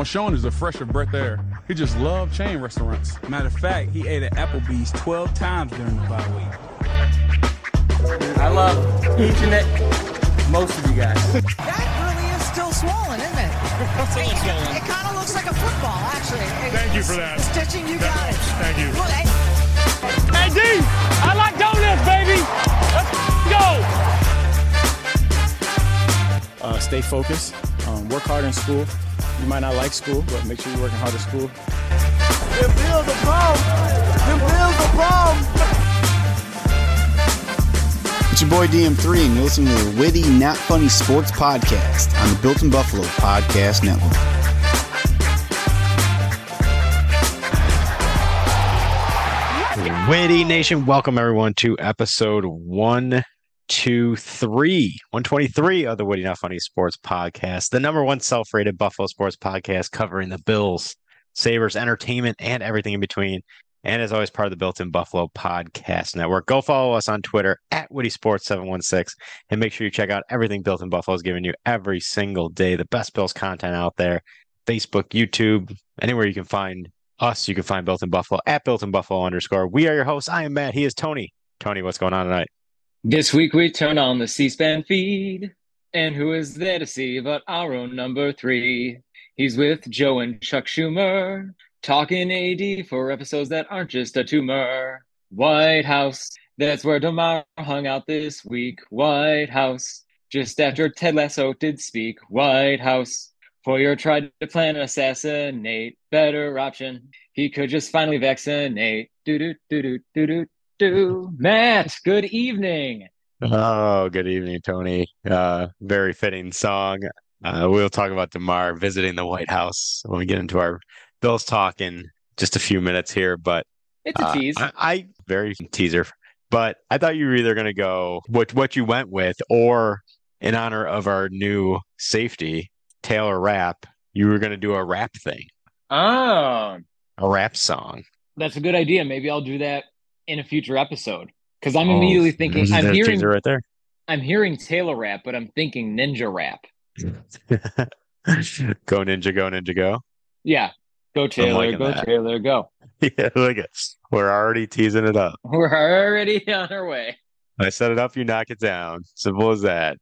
Marshawn is a fresher breath air. He just loved chain restaurants. Matter of fact, he ate at Applebee's 12 times during the bye week. I love each and every, most of you guys. That really is still swollen, isn't it? Still swollen. It, kind of looks like a football, actually. It- Thank you for that. The stitching you got it. Thank you. Look, hey, Hey, D, I like donuts, baby. Let's go. uh, stay focused, um, work hard in school. You might not like school, but make sure you're working hard at school. It's your boy DM3, and you're listening to the Witty, Not Funny Sports Podcast on the Built in Buffalo Podcast Network. Witty Nation, welcome everyone to episode one, two, three, 123 of the Witty Not Funny Sports Podcast, the number one self rated Buffalo sports podcast covering the Bills, Sabres, entertainment, and everything in between. And as always, part of the Built in Buffalo Podcast Network. Go follow us on Twitter at Witty Sports 716 and make sure you check out everything Built in Buffalo is giving you every single day. The best Bills content out there Facebook, YouTube, anywhere you can find us, you can find Built in Buffalo at Built in Buffalo underscore. We are your hosts. I am Matt. He is Tony. Tony, what's going on tonight? This week we turn on the C-SPAN feed, and who is there to see but our own number three? He's with Joe and Chuck Schumer, talking AD for episodes that aren't just a tumor. White House, that's where Damar hung out this week. White House, just after Ted Lasso did speak. White House, Foyer tried to plan an assassinate. Better option. He could just finally vaccinate. Do do do do do do do. Matt, good evening. Oh, good evening, Tony. Uh, very fitting song. Uh, we'll talk about Damar visiting the White House when we get into our Bills talk in just a few minutes here. But It's a uh, tease. I, I very teaser, but I thought you were either going to go what what you went with, or in honor of our new safety Taylor Rapp, you were going to do a rap thing, oh, a rap song. that's a good idea. Maybe I'll do that in a future episode. Because I'm Oh, immediately thinking I'm hearing right there. I'm hearing Taylor rap, but I'm thinking ninja rap. go ninja, go ninja, go. Yeah. Go Taylor, go that. Taylor, go. Yeah, look at we're already teasing it up. We're already on our way. I set it up, you knock it down. Simple as that.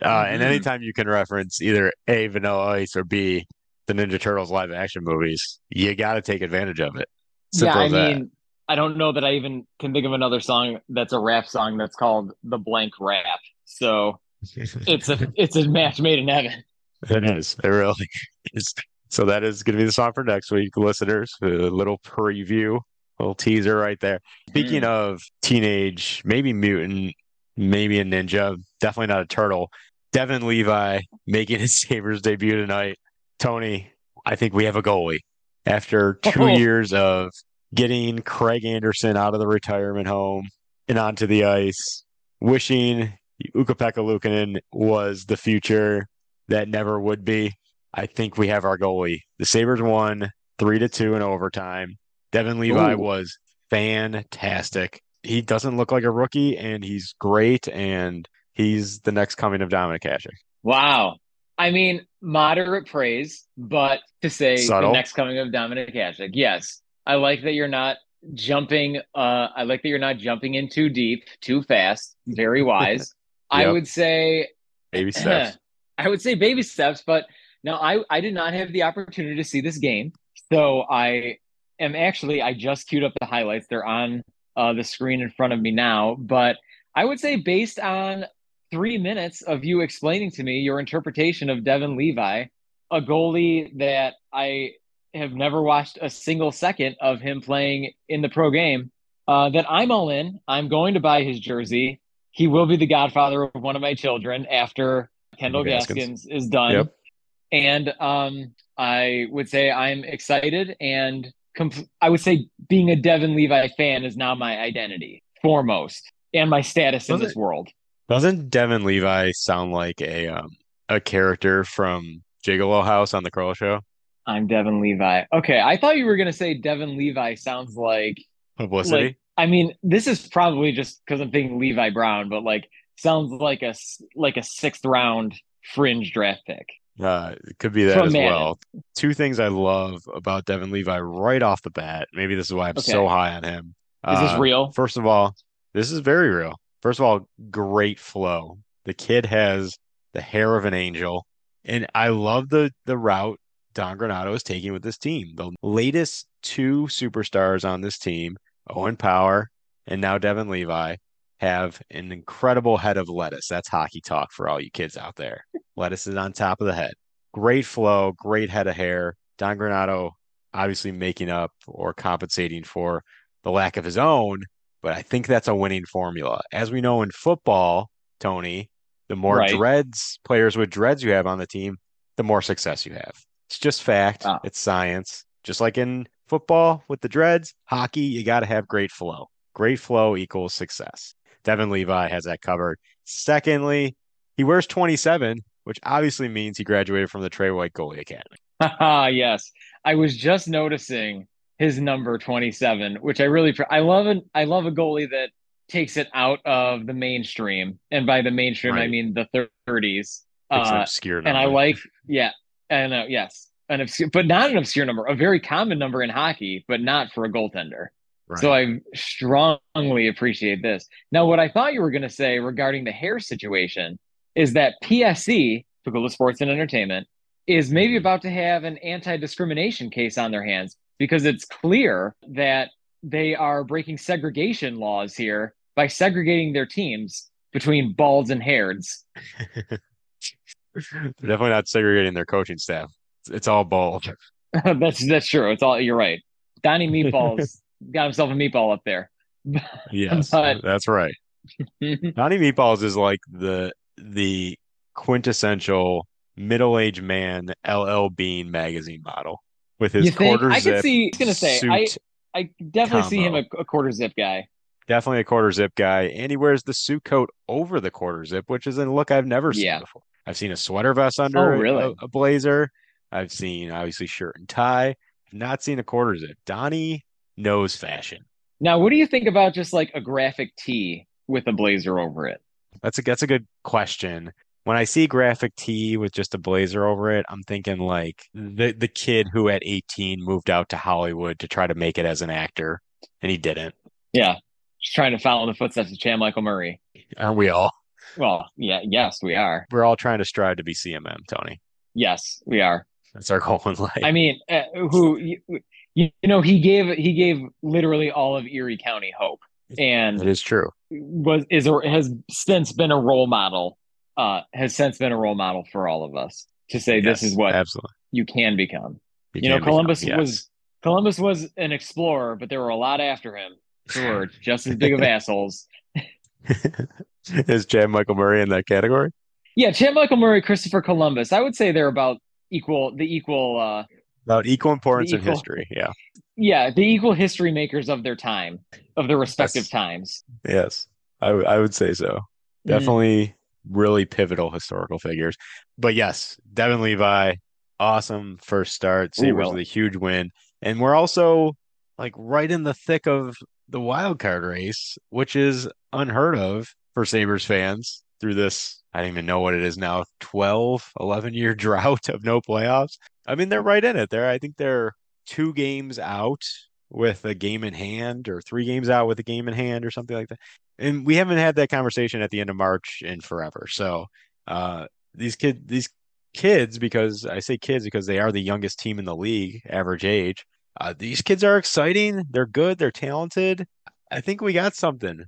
Uh, and Mhm. anytime you can reference either A, Vanilla Ice, or B, the Ninja Turtles live action movies, you got to take advantage of it. Simple yeah, I as that. mean, I don't know that I even can think of another song that's a rap song that's called the blank rap. So it's a it's a match made in heaven. It is. It really is. So that is going to be the song for next week, listeners. A little preview, little teaser right there. Speaking Mm. of teenage, maybe mutant, maybe a ninja, definitely not a turtle. Devon Levi making his Sabres debut tonight. Tony, I think we have a goalie. After two Oh. years of getting Craig Anderson out of the retirement home and onto the ice, wishing Ukko-Pekka Luukkonen was the future that never would be. I think we have our goalie. The Sabres won three to two in overtime. Devon Levi Ooh. was fantastic. He doesn't look like a rookie, and he's great, and he's the next coming of Dominik Hasek. Wow. I mean, moderate praise, but to say Subtle. the next coming of Dominik Hasek, yes. I like that you're not jumping uh I like that you're not jumping in too deep, too fast. Very wise. I would say Baby steps. I would say baby steps, but now I I did not have the opportunity to see this game. So I am actually I just queued up the highlights. They're on uh, the screen in front of me now, but I would say based on three minutes of you explaining to me your interpretation of Devon Levi, a goalie that I have never watched a single second of him playing in the pro game, uh, that I'm all in. I'm going to buy his jersey. He will be the godfather of one of my children after Kendall Gaskins. Gaskins is done. Yep. And um, I would say I'm excited and comp- I would say being a Devon Levi fan is now my identity foremost and my status in this world. Doesn't Devon Levi sound like a um, a character from Gigolo House on the Crow Show? I'm Devon Levi. Okay, I thought you were gonna say Devon Levi sounds like Publicity. like I mean, this is probably just because I'm thinking Levi Brown, but like sounds like a like a sixth round fringe draft pick. Uh, it could be that From as Madden. well. Two things I love about Devon Levi right off the bat. Maybe this is why I'm Okay. so high on him. Is this Uh, real? First of all, this is very real. First of all, great flow. The kid has the hair of an angel, and I love the the route Don Granato is taking with this team. The latest two superstars on this team, Owen Power and now Devon Levi, have an incredible head of lettuce. That's hockey talk for all you kids out there. Lettuce is on top of the head. Great flow, great head of hair. Don Granato obviously making up or compensating for the lack of his own, but I think that's a winning formula. As we know in football, Tony, the more Right. dreads, players with dreads you have on the team, the more success you have. It's just fact. Ah. It's science. Just like in football with the dreads, hockey, you got to have great flow. Great flow equals success. Devon Levi has that covered. Secondly, he wears 27, which obviously means he graduated from the Trey White Goalie Academy. Haha, yes. I was just noticing his number 27, which I really I love an I love a goalie that takes it out of the mainstream. And by the mainstream I mean the 30s. It's an Uh, obscure and I like yeah, and uh, yes, an obscure but not an obscure number, a very common number in hockey, but not for a goaltender. Right. So I strongly appreciate this. Now, what I thought you were going to say regarding the hair situation is that PSC, Pegula Sports and Entertainment, is maybe about to have an anti discrimination case on their hands because it's clear that they are breaking segregation laws here by segregating their teams between balds and haireds. They're definitely not segregating their coaching staff. It's, it's all bald. that's that's true. It's all you're right. Donnie Meatballs got himself a meatball up there. Yes, But- that's right. Donnie Meatballs is like the the quintessential middle-aged man LL Bean magazine model with his quarter I zip could see. I gonna say. I. I definitely see him a, a quarter zip guy. Definitely a quarter zip guy, and he wears the suit coat over the quarter zip, which is a look I've never seen Yeah. before. I've seen a sweater vest under Oh, a- really? a, a blazer. I've seen obviously shirt and tie. I've not seen a quarter zip. Donnie knows fashion. Now, what do you think about just like a graphic tee with a blazer over it? That's a that's a good question. When I see graphic tee with just a blazer over it, I'm thinking like the the kid who at 18 moved out to Hollywood to try to make it as an actor, and he didn't. Yeah, just trying to follow in the footsteps of Chad Michael Murray. Aren't we all? Well, yeah, yes, we are. We're all trying to strive to be CMM, Tony. Yes, we are. That's our goal in life. I mean, uh, who you, you know he gave he gave literally all of Erie County hope, and it is true. was is or has since been a role model. Uh, has since been a role model for all of us to say this is what absolutely. you can become. You You know, can become- Columbus yes. was Columbus was an explorer, but there were a lot after him who were just as big of assholes. is Chad Michael Murray in that category? Yeah, Chad Michael Murray, Christopher Columbus. I would say they're about equal the equal uh About equal importance The in history. Yeah. yeah, the equal history makers of their time, of their respective Yes. times. Yes. I w- I would say so. Mm-hmm. Definitely really pivotal historical figures. But yes, Devon Levi, awesome first start. Sabres with a huge win. And we're also like right in the thick of the wild card race, which is unheard of for Sabres fans through this. I don't even know what it is now 12, 11 year drought of no playoffs. I mean, they're right in it there. I think they're two games out with a game in hand or three games out with a game in hand or something like that. And we haven't had that conversation at the end of March in forever. So uh these kid these kids, because I say kids because they are the youngest team in the league, average age. Uh, these kids are exciting. They're good. They're talented. I think we got something.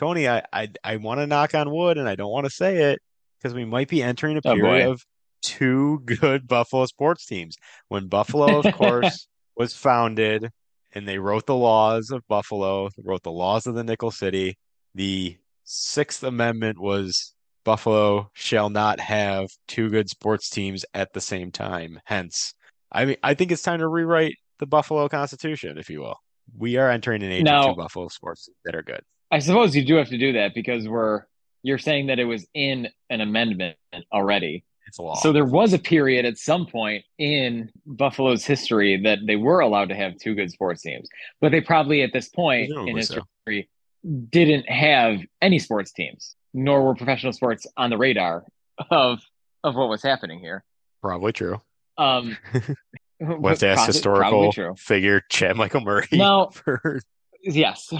Tony, I I, I want to knock on wood, and I don't want to say it because we might be entering a Oh, period boy. of two good Buffalo sports teams. When Buffalo, of course, was founded and they wrote the laws of Buffalo, wrote the laws of the Nickel City. The Sixth Amendment was Buffalo shall not have two good sports teams at the same time. Hence, I mean, I think it's time to rewrite the Buffalo Constitution, if you will. We are entering an age Now- of two Buffalo sports that are good. I suppose you do have to do that because we're you're saying that it was in an amendment already. It's a law. So there was a period at some point in Buffalo's history that they were allowed to have two good sports teams, but they probably at this point in Presumably so. history didn't have any sports teams, nor were professional sports on the radar of of what was happening here. Probably true. Um, We'll have to ask probably- historical Probably figure Chad Michael Murray. No. for Yes,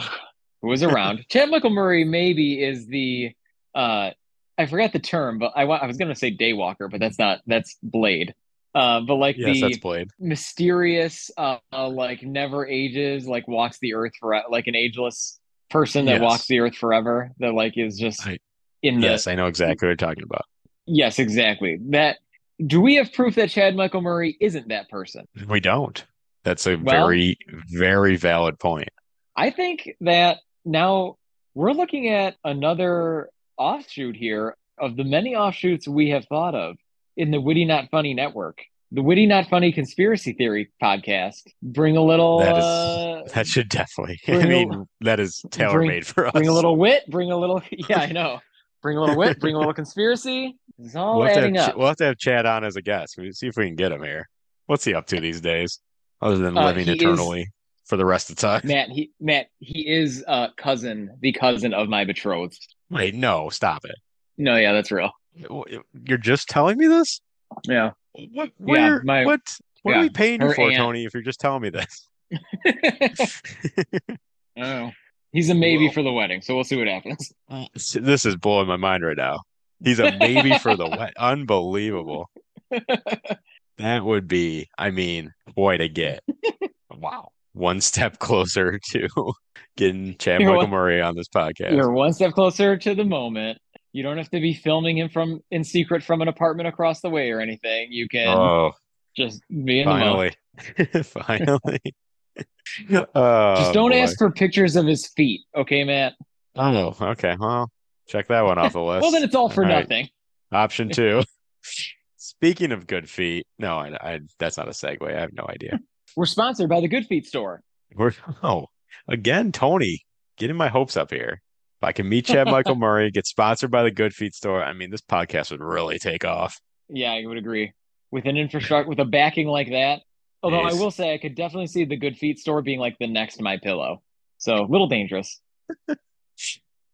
who was around. Chad Michael Murray maybe is the uh I forgot the term, but I I was gonna say daywalker, but that's not that's Blade. Uh, but like yes, the that's Blade. mysterious, uh, uh, like never ages, like walks the earth for like an ageless person that Yes. walks the earth forever. That like is just I- in the Yes, I know exactly what you're talking about. yes, exactly. That do we have proof that Chad Michael Murray isn't that person? We don't. That's a Well- very, very valid point. I think that now we're looking at another offshoot here of the many offshoots we have thought of in the Witty Not Funny network. The Witty Not Funny conspiracy theory podcast. Bring a little That is- uh, That should definitely. I a- mean, that is tailor made for us. bring a little wit, bring a little yeah, I know. Bring a little wit, bring a little conspiracy. It's all We'll have, to adding have, up. We'll have to have Chad on as a guest. We'll see if we can get him here. What's he up to these days, other than Uh, living he is- eternally for the rest of the time? Matt, he Matt, he is uh cousin, the cousin of my betrothed. Wait, no, stop it. No, yeah, that's real. You're just telling me this? Yeah. What? Where? my- what? What yeah, are we paying you for, aunt. Tony? If you're just telling me this? oh. He's a maybe Whoa. for the wedding, so we'll see what happens. This is blowing my mind right now. He's a maybe for the wet. Unbelievable. That would be, I mean, boy to get. Wow. One step closer to getting Chad You're Michael one- Murray on this podcast. You're one step closer to the moment. You don't have to be filming him from in secret from an apartment across the way or anything. You can Oh, just be in the moment. finally. finally. Oh, Just don't boy. ask for pictures of his feet, okay, Matt? Oh, okay. Well, check that one off the list. Well, then it's all for All right. nothing. Option two. Speaking of good feet, no, I, I that's not a segue. I have no idea. We're sponsored by the Good Feet store. We're oh again, Tony, getting my hopes up here. If I can meet Chad Michael Murray, get sponsored by the Good Feet store, I mean, this podcast would really take off. Yeah, I would agree. With an infrastructure, with a backing like that. Although I will say, I could definitely see the Good Feet store being like the next My Pillow. So a little dangerous.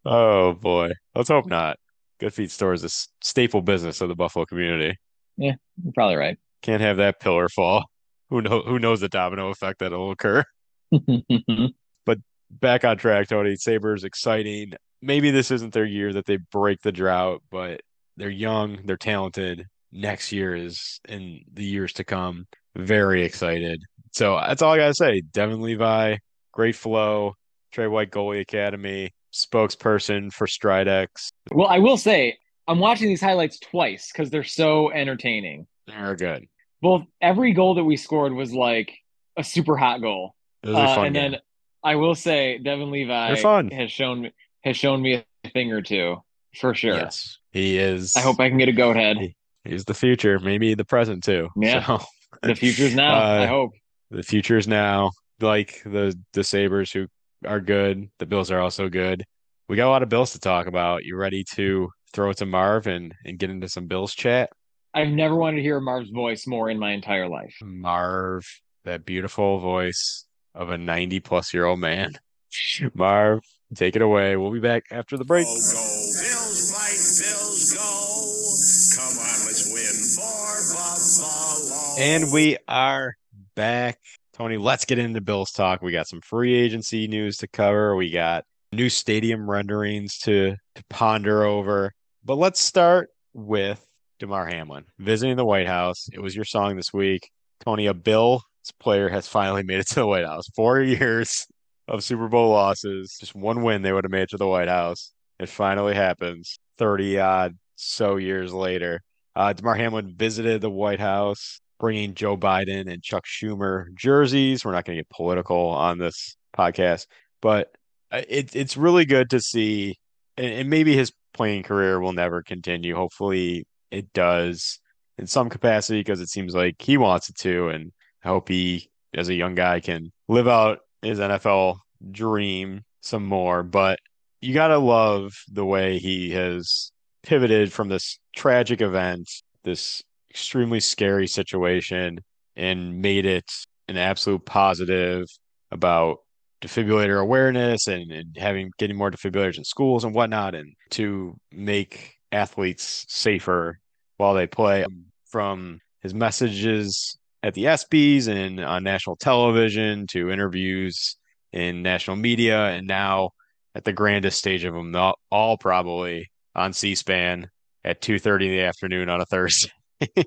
Oh boy, let's hope not. Good Feet store is a staple business of the Buffalo community. Yeah, you're probably right. Can't have that pillar fall. Who know who knows the domino effect that'll occur. But back on track, Tony. Sabres exciting. Maybe this isn't their year that they break the drought, but they're young, they're talented. Next year is in the years to come. Very excited. So that's all I gotta say. Devon Levi, great flow. Trey White Goalie Academy, spokesperson for Stridex. well, I will say, I'm watching these highlights twice because they're so entertaining. They're good. Both every goal that we scored was like a super hot goal. It was a Uh, and game. then I will say Devon Levi has shown me has shown me a thing or two for sure. Yes, he is. I hope I can get a goat head. he's the future, maybe the present too. Yeah. So The future's now. Uh, I hope. the future's now. Like the the Sabres who are good. The Bills are also good. We got a lot of Bills to talk about. You ready to throw it to Marv and, and get into some Bills chat? I've never wanted to hear Marv's voice more in my entire life. Marv, that beautiful voice of a 90 plus year old man. Marv, take it away. We'll be back after the break. Go, go. Bills fight, Bills go. Come on, let's win for Buffalo. And we are back. Tony, let's get into Bills talk. We got some free agency news to cover. We got new stadium renderings to, to ponder over. But let's start with Damar Hamlin visiting the White House. It was your song this week. Tony, a Bills player has finally made it to the White House. Four years of Super Bowl losses, just one win they would have made it to the White House. It finally happens 30 odd so years later. Uh, Damar Hamlin visited the White House, bringing Joe Biden and Chuck Schumer jerseys. We're not going to get political on this podcast, but uh, it, it's really good to see. And, and maybe his playing career will never continue. Hopefully, it does in some capacity because it seems like he wants it to. And I hope he, as a young guy, can live out his NFL dream some more. But you got to love the way he has pivoted from this tragic event, this extremely scary situation, and made it an absolute positive about defibrillator awareness and, and having getting more defibrillators in schools and whatnot, and to make athletes safer while they play. From his messages at the ESPYS and on national television to interviews in national media, and now at the grandest stage of them all, probably on C-SPAN at 2:30 in the afternoon on a Thursday.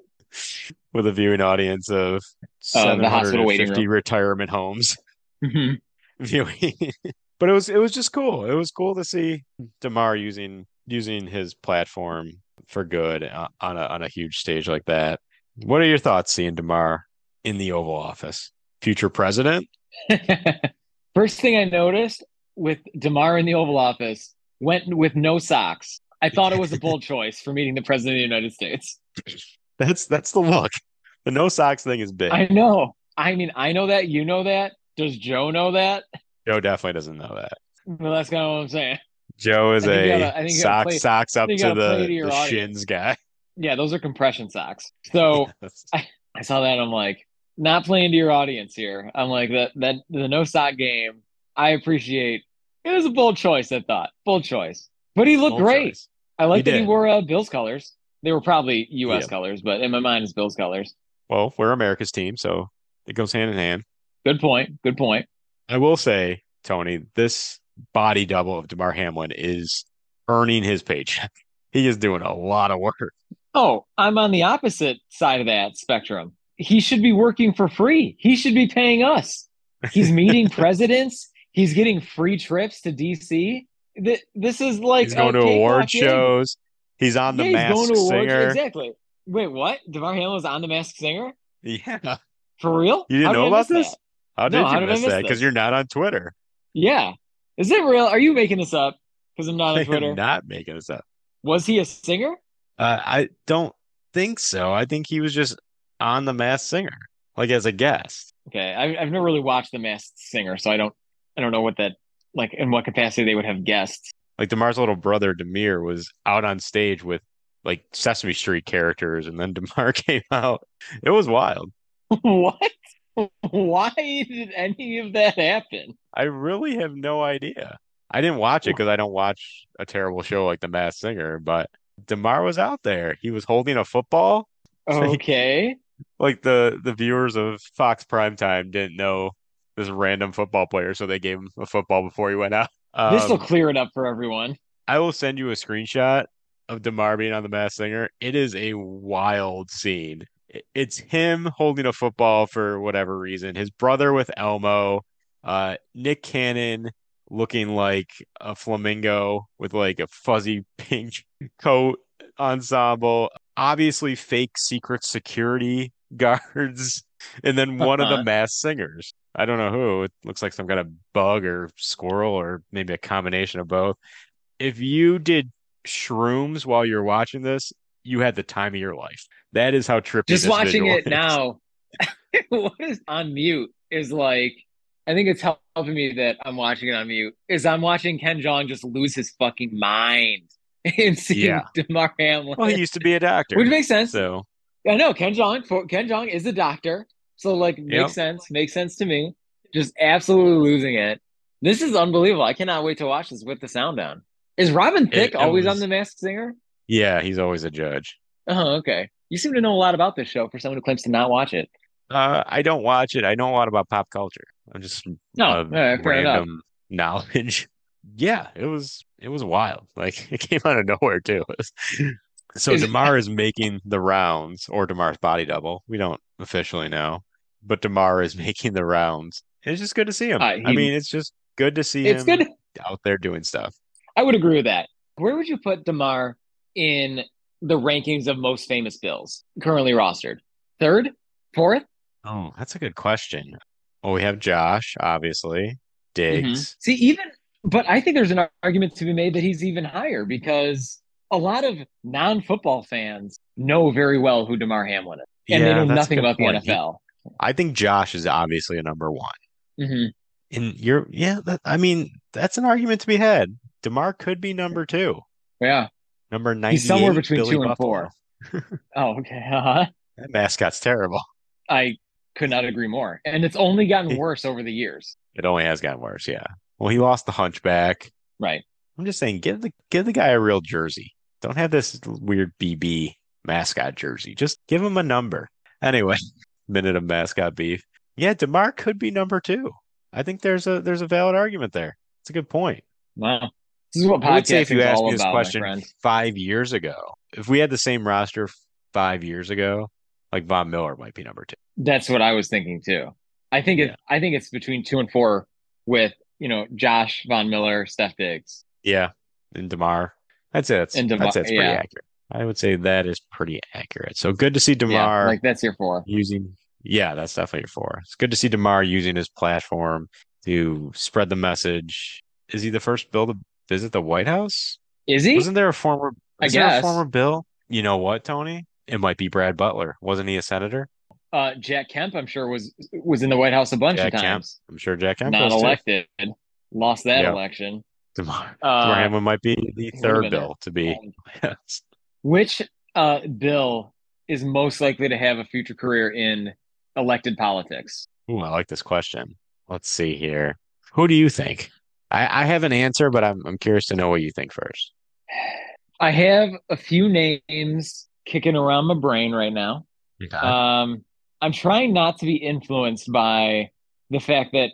With a viewing audience of Uh, the hospital waiting 750 room. retirement homes Mhm. viewing. but it was it was just cool. It was cool to see Damar using using his platform for good uh, on a on a huge stage like that. What are your thoughts seeing Damar in the Oval Office? Future president? First thing I noticed with Damar in the Oval Office went with no socks. I thought it was a bold choice for meeting the president of the United States. That's that's the look. The no socks thing is big. I know. I mean, I know that. You know that. Does Joe know that? Joe definitely doesn't know that. Well, that's kind of what I'm saying. Joe is I a gotta- I think you gotta sock play- socks up to the, to the shins guy. Yeah, those are compression socks. So That's- I saw that. I'm like, not playing to your audience here. I'm like that that the no sock game. I appreciate. It was a bold choice. I thought bold choice, but he looked bold great. choice. I like that he wore uh, Bills colors. They were probably U.S. Yeah. colors, but in my mind, it's Bills colors. Well, we're America's team, so it goes hand in hand. Good point. Good point. I will say, Tony, this body double of Damar Hamlin is earning his paycheck. He is doing a lot of work. Oh, I'm on the opposite side of that spectrum. He should be working for free. He should be paying us. He's meeting presidents. He's getting free trips to DC. This is like He's going to award shows. He's on the yeah, he's Masked going to awards. Singer. Exactly. Wait, what? Damar Hamlin was on The Masked Singer? Yeah. For real? You didn't How know I about this? that? How No, did how you did I miss miss that? Because you're not on Twitter. Yeah. Is it real? Are you making this up? Because I'm not on Twitter. not making this up. Was he a singer? Uh, I don't think so. I think he was just on the Masked Singer, like as a guest. Okay, I, I've never really watched The Masked Singer, so I don't, I don't know what that, like, in what capacity they would have guests. Like Damar's little brother Damir was out on stage with like Sesame Street characters, and then Damar came out. It was wild. what? Why did any of that happen? I really have no idea. I didn't watch it because I don't watch a terrible show like The Masked Singer, but Damar was out there. He was holding a football. Okay. Like the the viewers of Fox Primetime didn't know this random football player, so they gave him a football before he went out. This will Um, clear it up for everyone. I will send you a screenshot of Damar being on The Masked Singer. It is a wild scene. It- It's him holding a football for whatever reason. His brother with Elmo, uh, Nick Cannon looking like a flamingo with like a fuzzy pink coat ensemble. Obviously, fake secret security guards, and then one of the Uh-huh. singers. I don't know who. It looks like some kind of bug or squirrel or maybe a combination of both. If you did shrooms while you're watching this, you had the time of your life. That is how trippy Just watching it is. now, what is on mute is like, I think it's helping me that I'm watching it on mute. Is I'm watching Ken Jeong just lose his fucking mind and see Yeah. Damar Hamlin, Well, he used to be a doctor, which makes sense. so I know Ken Jeong. For, Ken Jeong is a doctor, so like makes Yep. sense. Makes sense to me. Just absolutely losing it. This is unbelievable. I cannot wait to watch this with the sound down. Is Robin Thicke it always was- on The Masked Singer? yeah, he's always a judge. Oh, okay. You seem to know a lot about this show for someone who claims to not watch it. Uh, I don't watch it. I know a lot about pop culture. I'm just No, right, random knowledge. Yeah, it was it was wild. Like it came out of nowhere too. So Damar is making the rounds, or Damar's body double. We don't officially know, but Damar is making the rounds. It's just good to see him. Uh, I mean, it's just good to see It's him good. out there doing stuff. I would agree with that. Where would you put Damar in the rankings of most famous Bills currently rostered? Third, fourth? Oh, that's a good question. Well, we have Josh, obviously, Mm-hmm. Diggs. See, even, but I think there's an argument to be made that he's even higher because a lot of non-football fans know very well who Damar Hamlin is, and they know nothing about point. the NFL. I think Josh is obviously a number one. hmm And you're, yeah, that, I mean, that's an argument to be had. Damar could be number two, Yeah. Number 98. He's somewhere between Billy two and Buffalo. Oh, okay. Uh-huh. That mascot's terrible. I could not agree more. And it's only gotten worse over the years. It only has gotten worse. Yeah. Well, he lost the hunchback. Right. I'm just saying, give the give the guy a real jersey. Don't have this weird BB mascot jersey. Just give him a number. Anyway, minute of mascot beef. Yeah, Damar could be number two. I think there's a there's a valid argument there. It's a good point. Wow. This is what I would say if you asked me this about, question five years ago, if we had the same roster five years ago, like Von Miller might be number two. That's what I was thinking too. I think it. I think it's between two and four with you know Josh Von Miller, Stef Diggs. Yeah, and Damar. I'd say that's And Damar- say that's pretty yeah. accurate. I would say that is pretty accurate. So good to see Yeah, Damar like that's your four. using. Yeah, that's definitely your four. It's good to see Damar using his platform to spread the message. Is he the first Bill to visit the White House? Is he? Wasn't there a former? I is there a guess. former Bill? You know what, Tony? It might be Brad Butler. Wasn't he a senator? Uh, Jack Kemp, I'm sure was was in the White House a bunch Jack of Kemp. times. I'm sure Jack Kemp Not was too. elected, lost that Yeah. election. Damar, Uh, Damar Hamlin might be the third. Bill to be. Um, Yes. Which uh, bill is most likely to have a future career in elected politics? Ooh, I like this question. Let's see here. Who do you think? I, I have an answer, but I'm I'm curious to know what you think first. I have a few names kicking around my brain right now. Okay. Um, I'm trying not to be influenced by the fact that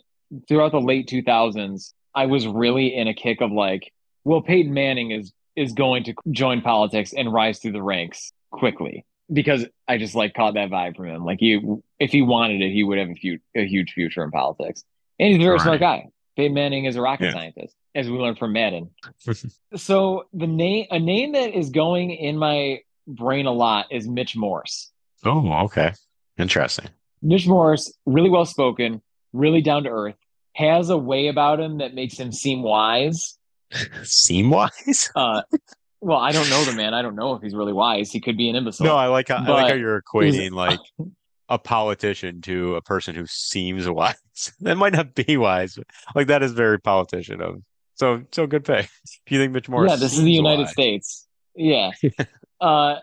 throughout the late 2000s, I was really in a kick of like, well, Peyton Manning is is going to join politics and rise through the ranks quickly because I just like caught that vibe from him. Like you, if he wanted it, he would have a, few, a huge future in politics. And he's a very smart guy. Peyton Manning is a rocket Yeah. scientist, as we learned from Madden. So the name, a name that is going in my brain a lot is Mitch Morse. oh, okay. Interesting. Mitch Morse, really well spoken, really down to earth, has a way about him that makes him seem wise. seem wise? Uh, well, I don't know the man. I don't know if he's really wise. He could be an imbecile. No, I like how I like how you're equating like a politician to a person who seems wise. that might not be wise, but like that is very politician of. So so good pick. If you think Mitch Morse, yeah, this is the United wise. States. Yeah. uh,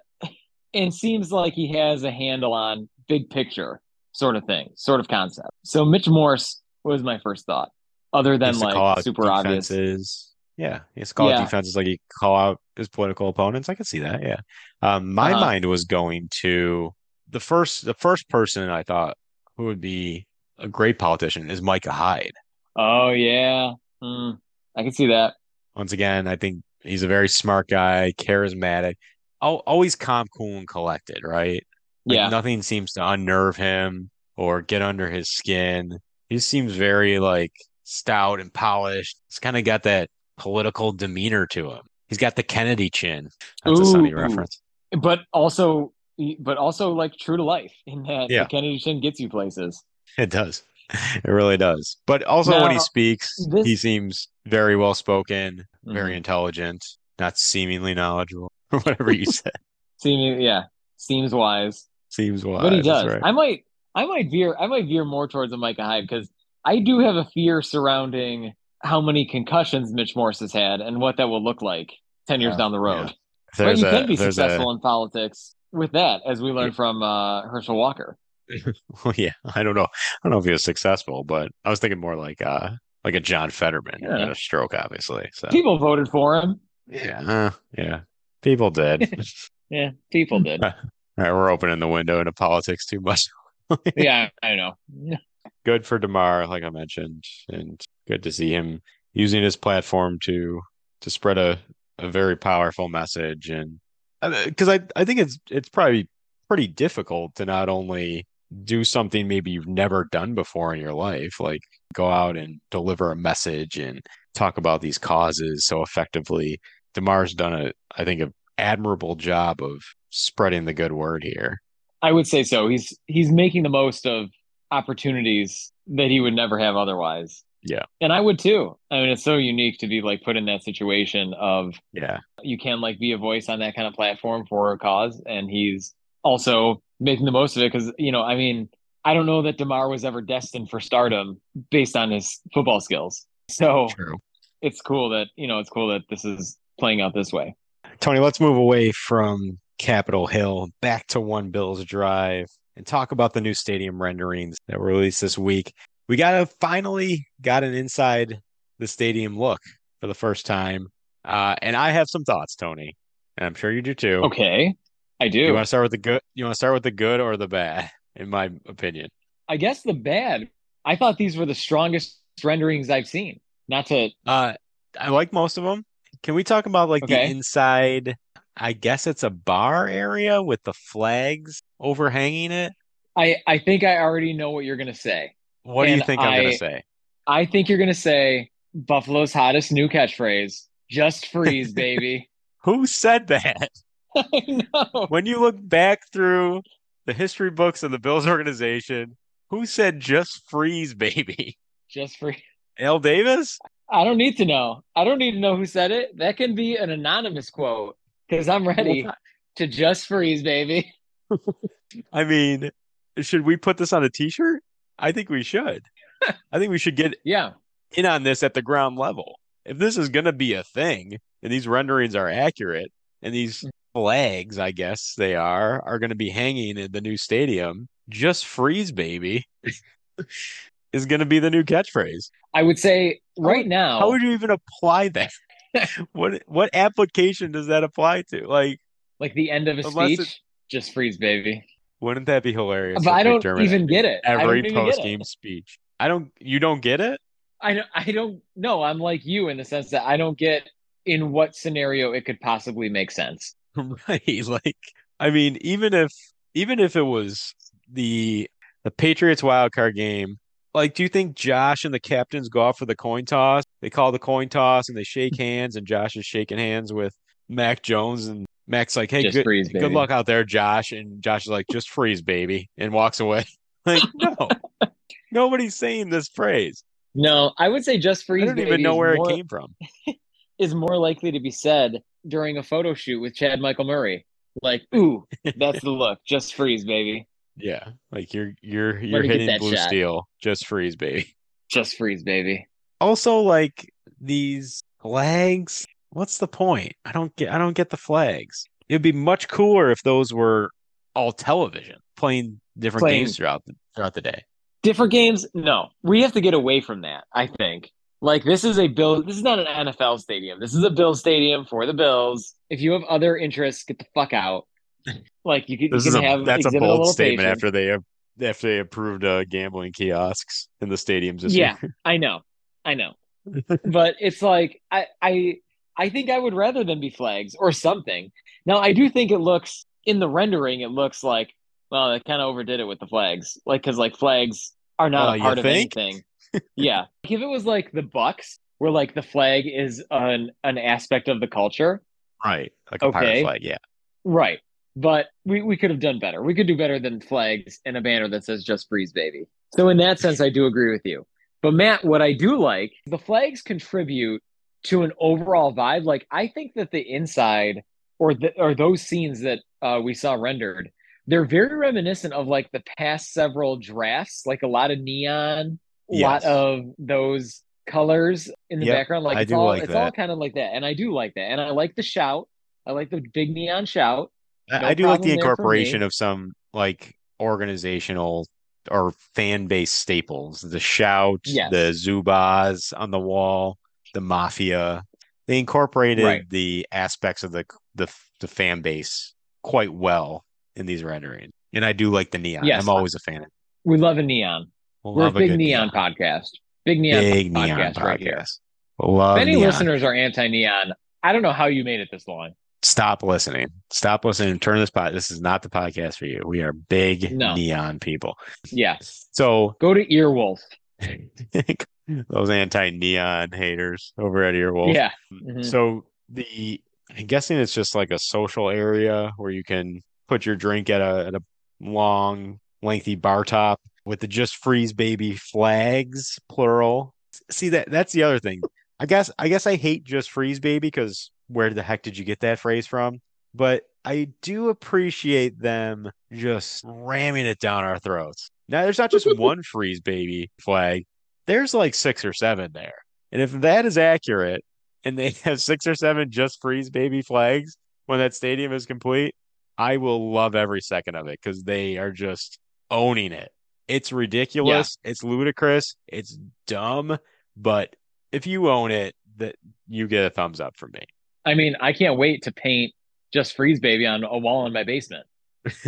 and seems like he has a handle on big picture sort of thing, sort of concept. So Mitch Morse was my first thought, other than He used to call like super obvious. defenses. Yeah, he used to call out Yeah. defenses like he call out his political opponents. I could see that. Yeah. Um, my Uh-huh. mind was going to the first the first person I thought who would be a great politician is Micah Hyde. Oh yeah, Hmm. I can see that. Once again, I think he's a very smart guy, charismatic, always calm, cool, and collected, right? Like Yeah. nothing seems to unnerve him or get under his skin. He seems very like stout and polished. He's kind of got that political demeanor to him. He's got the Kennedy chin. That's a Sunny reference. but also but also like true to life in that Yeah. the Kennedy chin gets you places. It does. It really does. But also when he speaks, this- he seems very well spoken, very Mhm. intelligent, not seemingly knowledgeable, or whatever you said. Seeming yeah, seems wise. Seems wise. but he does. right. I might I might veer I might veer more towards a Micah Hyde because I do have a fear surrounding how many concussions Mitch Morse has had and what that will look like ten years Yeah, down the road. But you a, can be successful in politics with that, as we learned from uh, Herschel Walker. well, yeah, I don't know. I don't know if he was successful, but I was thinking more like uh like a John Fetterman Yeah. a stroke, obviously. So People voted for him. yeah, uh, yeah, people did. Yeah, people did. All right, we're opening the window into politics too much. yeah, I know. good for Damar, like I mentioned, and good to see him using his platform to to spread a, a very powerful message. And because I I think it's it's probably pretty difficult to not only do something maybe you've never done before in your life, like go out and deliver a message and talk about these causes so effectively. Damar's done a I think an admirable job of spreading the good word here. I would say so. He's he's making the most of opportunities that he would never have otherwise. Yeah. And I would too. I mean, it's so unique to be like put in that situation of Yeah. you can like be a voice on that kind of platform for a cause, and he's also making the most of it because you know, I mean, I don't know that Damar was ever destined for stardom based on his football skills. So True. it's cool that you know it's cool that this is playing out this way. Tony, let's move away from Capitol Hill back to One Bills Drive and talk about the new stadium renderings that were released this week. We got to finally got an inside the stadium look for the first time. Uh, and I have some thoughts, Tony, and I'm sure you do too. Okay, I do. You want to start with the good? You want to start with the good or the bad? In my opinion, I guess the bad. I thought these were the strongest renderings I've seen. Not to uh, I like most of them. Can we talk about like the inside? I guess it's a bar area with the flags overhanging it. I I think I already know what you're gonna say. What do you think I'm I- gonna say? I think you're gonna say Buffalo's hottest new catchphrase. Just freeze, baby. Who said that? I know. When you look back through the history books of the Bills organization, who said just freeze, baby? Just freeze. L. Davis? I don't need to know. I don't need to know who said it. That can be an anonymous quote because I'm ready to just freeze, baby. I mean, should we put this on a t-shirt? I think we should. I think we should get Yeah. in on this at the ground level. If this is going to be a thing and these renderings are accurate and these flags, I guess they are, are going to be hanging in the new stadium, just freeze, baby, is going to be the new catchphrase. I would say right now. How would you even apply that? what what application does that apply to? Like, like the end of a speech, just freeze, baby. wouldn't that be hilarious? But I don't even get it. Every post game speech. I don't. You don't get it. I don't, I don't know. I'm like you in the sense that I don't get in what scenario it could possibly make sense. Right. Like, I mean, even if even if it was the the Patriots wild card game, like, do you think Josh and the captains go out for the coin toss? They call the coin toss and they shake hands, and Josh is shaking hands with Mac Jones, and Mac's like, "Hey, Just good, freeze, good luck out there, Josh," and Josh is like, "Just freeze, baby," and walks away. Like, no, nobody's saying this phrase. No, I would say just freeze. I don't even know where more, it came from. Is more likely to be said during a photo shoot with Chad Michael Murray. Like, ooh, that's the look. Just freeze, baby. Yeah, like you're you're you're hitting blue shot. steel. Just freeze, baby. Just freeze, baby. also like these flags what's the point i don't get i don't get the flags it'd be much cooler if those were all television playing different Playing- games throughout the throughout the day Different games? No. We have to get away from that, I think. Like this is a Bill this is not an NFL stadium. This is a Bill stadium for the Bills. If you have other interests, get the fuck out. Like you can, this you is a have that's a bold little statement patience. after they have after they approved uh, gambling kiosks in the stadiums this Yeah, year I know. I know. but it's like I I I think I would rather them be flags or something. Now I do think it looks in the rendering it looks like well they kind of overdid it with the flags. Like cuz like flags are not Oh, a part of anything. Yeah. If it was like the Bucks where like the flag is an an aspect of the culture, right like a pirate Okay. flag yeah right. But we, we could have done better. We could do better than flags and a banner that says just freeze baby. So in that sense I do agree with you. But Matt, what I do like, the flags contribute to an overall vibe. Like I think that the inside or the or those scenes that uh, we saw rendered, they're very reminiscent of like the past several drafts, like a lot of neon, a lot of those colors in the Yep, background. Like I it's all like it's all kind of like that. And I do like that. And I like the shout. I like the big neon shout. I, No I do like the problem there for incorporation of some like organizational or fan base staples. The shout, Yes. the Zubaz on the wall, the mafia. They incorporated Right. the aspects of the the the fan base quite well in these renderings. And I do like the neon. Yes. I'm always a fan. We love a neon. We're a big good neon, podcast. Big neon Big podcast neon right here. podcast. Love If any neon. listeners are anti-neon, I don't know how you made it this long. Stop listening. Stop listening. Turn this pod. This is not the podcast for you. We are big No. neon people. Yeah. So Go to Earwolf. those anti-neon haters over at Earwolf. Yeah. Mhm. So the I'm guessing it's just like a social area where you can put your drink at a at a long, lengthy bar top with the just freeze baby flags, plural. See that that's the other thing. I guess I guess I hate just freeze baby because where the heck did you get that phrase from? But I do appreciate them just ramming it down our throats. Now there's not just one freeze baby flag. There's like six or seven there. And if that is accurate, and they have six or seven just freeze baby flags when that stadium is complete, I will love every second of it because they are just owning it. It's ridiculous, it's ludicrous, it's dumb, but if you own it, that you get a thumbs up from me. I mean, I can't wait to paint just freeze baby on a wall in my basement.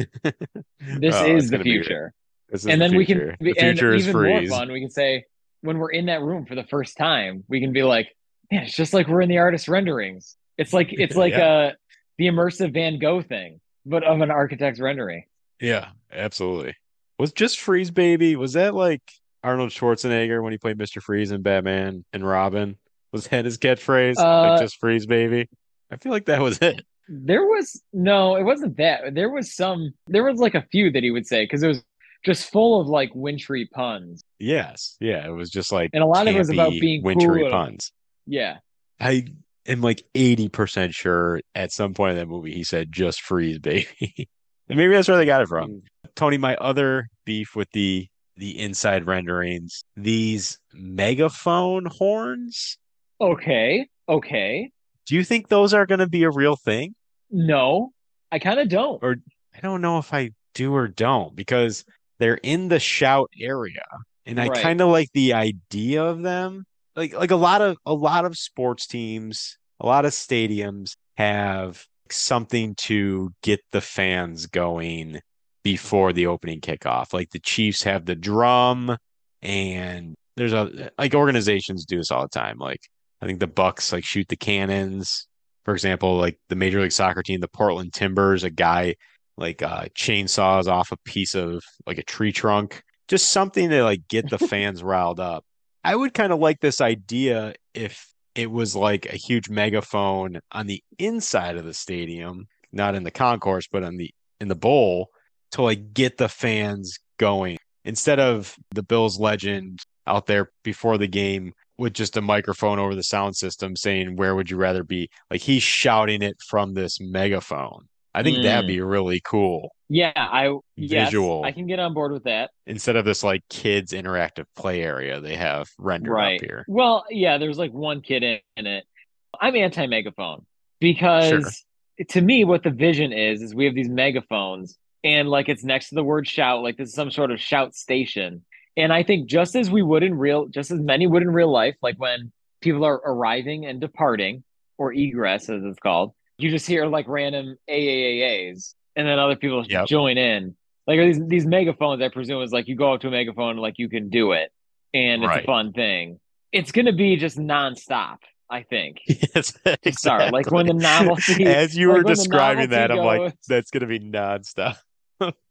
This Oh, is the future. this is and the then we can The future and is even freeze. more fun we can say when we're in that room for the first time we can be like man it's just like we're in the artist renderings it's like it's like Yeah. uh the immersive van gogh thing but of an architect's rendering Yeah, absolutely. Was just Freeze Baby, was that like Arnold Schwarzenegger when he played Mr. Freeze in Batman and Robin? Was that his catchphrase? Uh, like just Freeze Baby? I feel like that was it. there was no it wasn't that there was some there was like a few that he would say because it was just full of like wintry puns Yes. Yeah, it was just like And a lot of it was about being wintry cool. puns. yeah I am like 80% sure at some point in that movie he said just freeze baby. and maybe that's where they got it from. Tony, my other beef with the the inside renderings, these megaphone horns, okay okay do you think those are going to be a real thing? no i kind of don't Or I don't know if I do or don't because they're in the shout area and I Right. kind of like the idea of them. Like like a lot of a lot of sports teams, a lot of stadiums have something to get the fans going before the opening kickoff. Like the Chiefs have the drum and there's a like organizations do this all the time. Like I think the Bucks like shoot the cannons. For example, like the Major League Soccer team, the Portland Timbers, a guy like uh chainsaws off a piece of like a tree trunk. Just something to like get the fans riled up. I would kind of like this idea if it was like a huge megaphone on the inside of the stadium, not in the concourse, but on the in the bowl to like get the fans going instead of the Bills legend out there before the game with just a microphone over the sound system saying where would you rather be like he's shouting it from this megaphone i think that'd Mm. be really cool Yeah, I yes, Visual. I can get on board with that. instead of this like kids interactive play area they have rendered Right. up here Well, yeah, there's like one kid in, in it. I'm anti megaphone because to me, what the vision is is we have these megaphones and like it's next to the word shout, like this is some sort of shout station. And I think just as we would in real, just as many would in real life, like when people are arriving and departing, or egress as it's called, you just hear like random AAAAs, and then other people Yep. join in. Like these these megaphones, I presume is like you go up to a megaphone, like you can do it, and it's Right. a fun thing. It's gonna be just nonstop. I think. yes Sorry, like when the exactly. novelty- as you like were describing that i'm like that's gonna be nonstop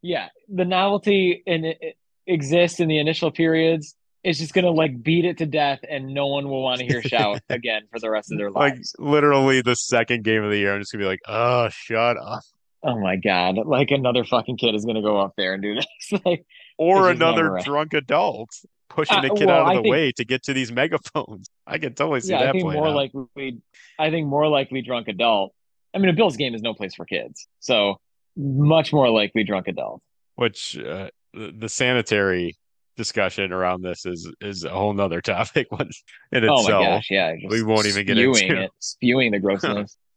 yeah, the novelty and it, exists in the initial periods. It's just gonna like beat it to death, and no one will want to hear shout again for the rest of their life. like literally the second game of the year i'm just gonna be like oh shut up oh my god! Like another fucking kid is gonna go up there and do this. like, or another drunk adult pushing Uh, a kid well, out I of the think- way to get to these megaphones. I can totally see yeah, that I think more out. likely. I think more likely drunk adult. I mean, a Bills game is no place for kids, so much more likely drunk adult. Which uh, the, the sanitary discussion around this is is a whole nother topic in Oh my gosh, yeah, we won't even get spewing into. it, spewing the grossness.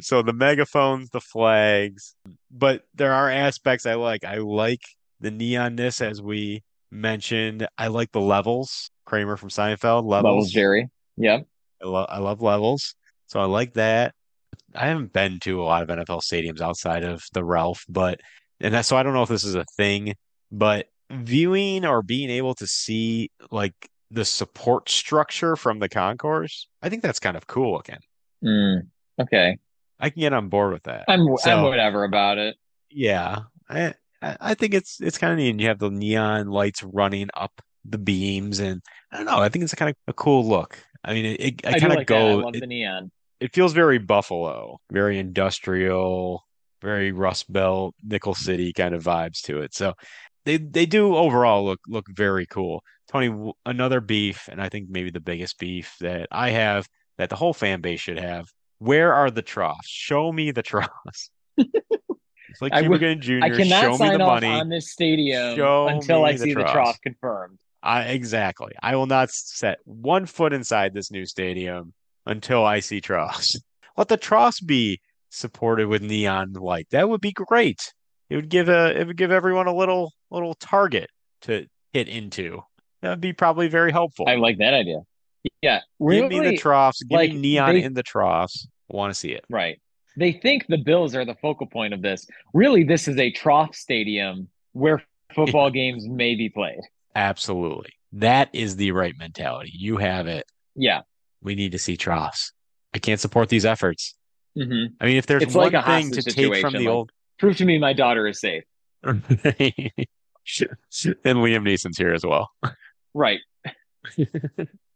So the megaphones, the flags, but there are aspects I like. I like the neonness, as we mentioned. I like the levels. Kramer from Seinfeld levels. Levels, Jerry. Yeah. I love I love levels. So I like that. I haven't been to a lot of NFL stadiums outside of the Ralph, but and that, so I don't know if this is a thing, but viewing or being able to see like the support structure from the concourse, I think that's kind of cool looking. Mm, okay. I can get on board with that. I'm I'm whatever about it. Yeah, I I think it's it's kind of neat. And you have the neon lights running up the beams, and I don't know. I think it's kind of a cool look. I mean, it, it I I kind of like that. I go. love it- the neon. It feels very Buffalo, very industrial, very Rust Belt, Nickel City kind of vibes to it. So they they do overall look look very cool. Tony, another beef, and I think maybe the biggest beef that I have that the whole fan base should have. Where are the troughs? Show me the troughs. it's like Cuba Gooding Jr. I cannot show me sign the off money. on this stadium Show until me I the see the trough confirmed. I exactly. I will not set one foot inside this new stadium until I see troughs. Let the troughs be supported with neon light. That would be great. It would give a it would give everyone a little little target to hit into. That would be probably very helpful. I like that idea. Yeah, give me the troughs. Give like, me neon they- in the troughs. I want to see it. right. they think the Bills are the focal point of this. Really, this is a trough stadium where football games may be played. Absolutely. That is the right mentality. You have it. Yeah. We need to see troughs. I can't support these efforts. hmm I mean, if there's It's one like a thing to take from the like- old Prove to me my daughter is safe. and Liam Neeson's here as well. Right.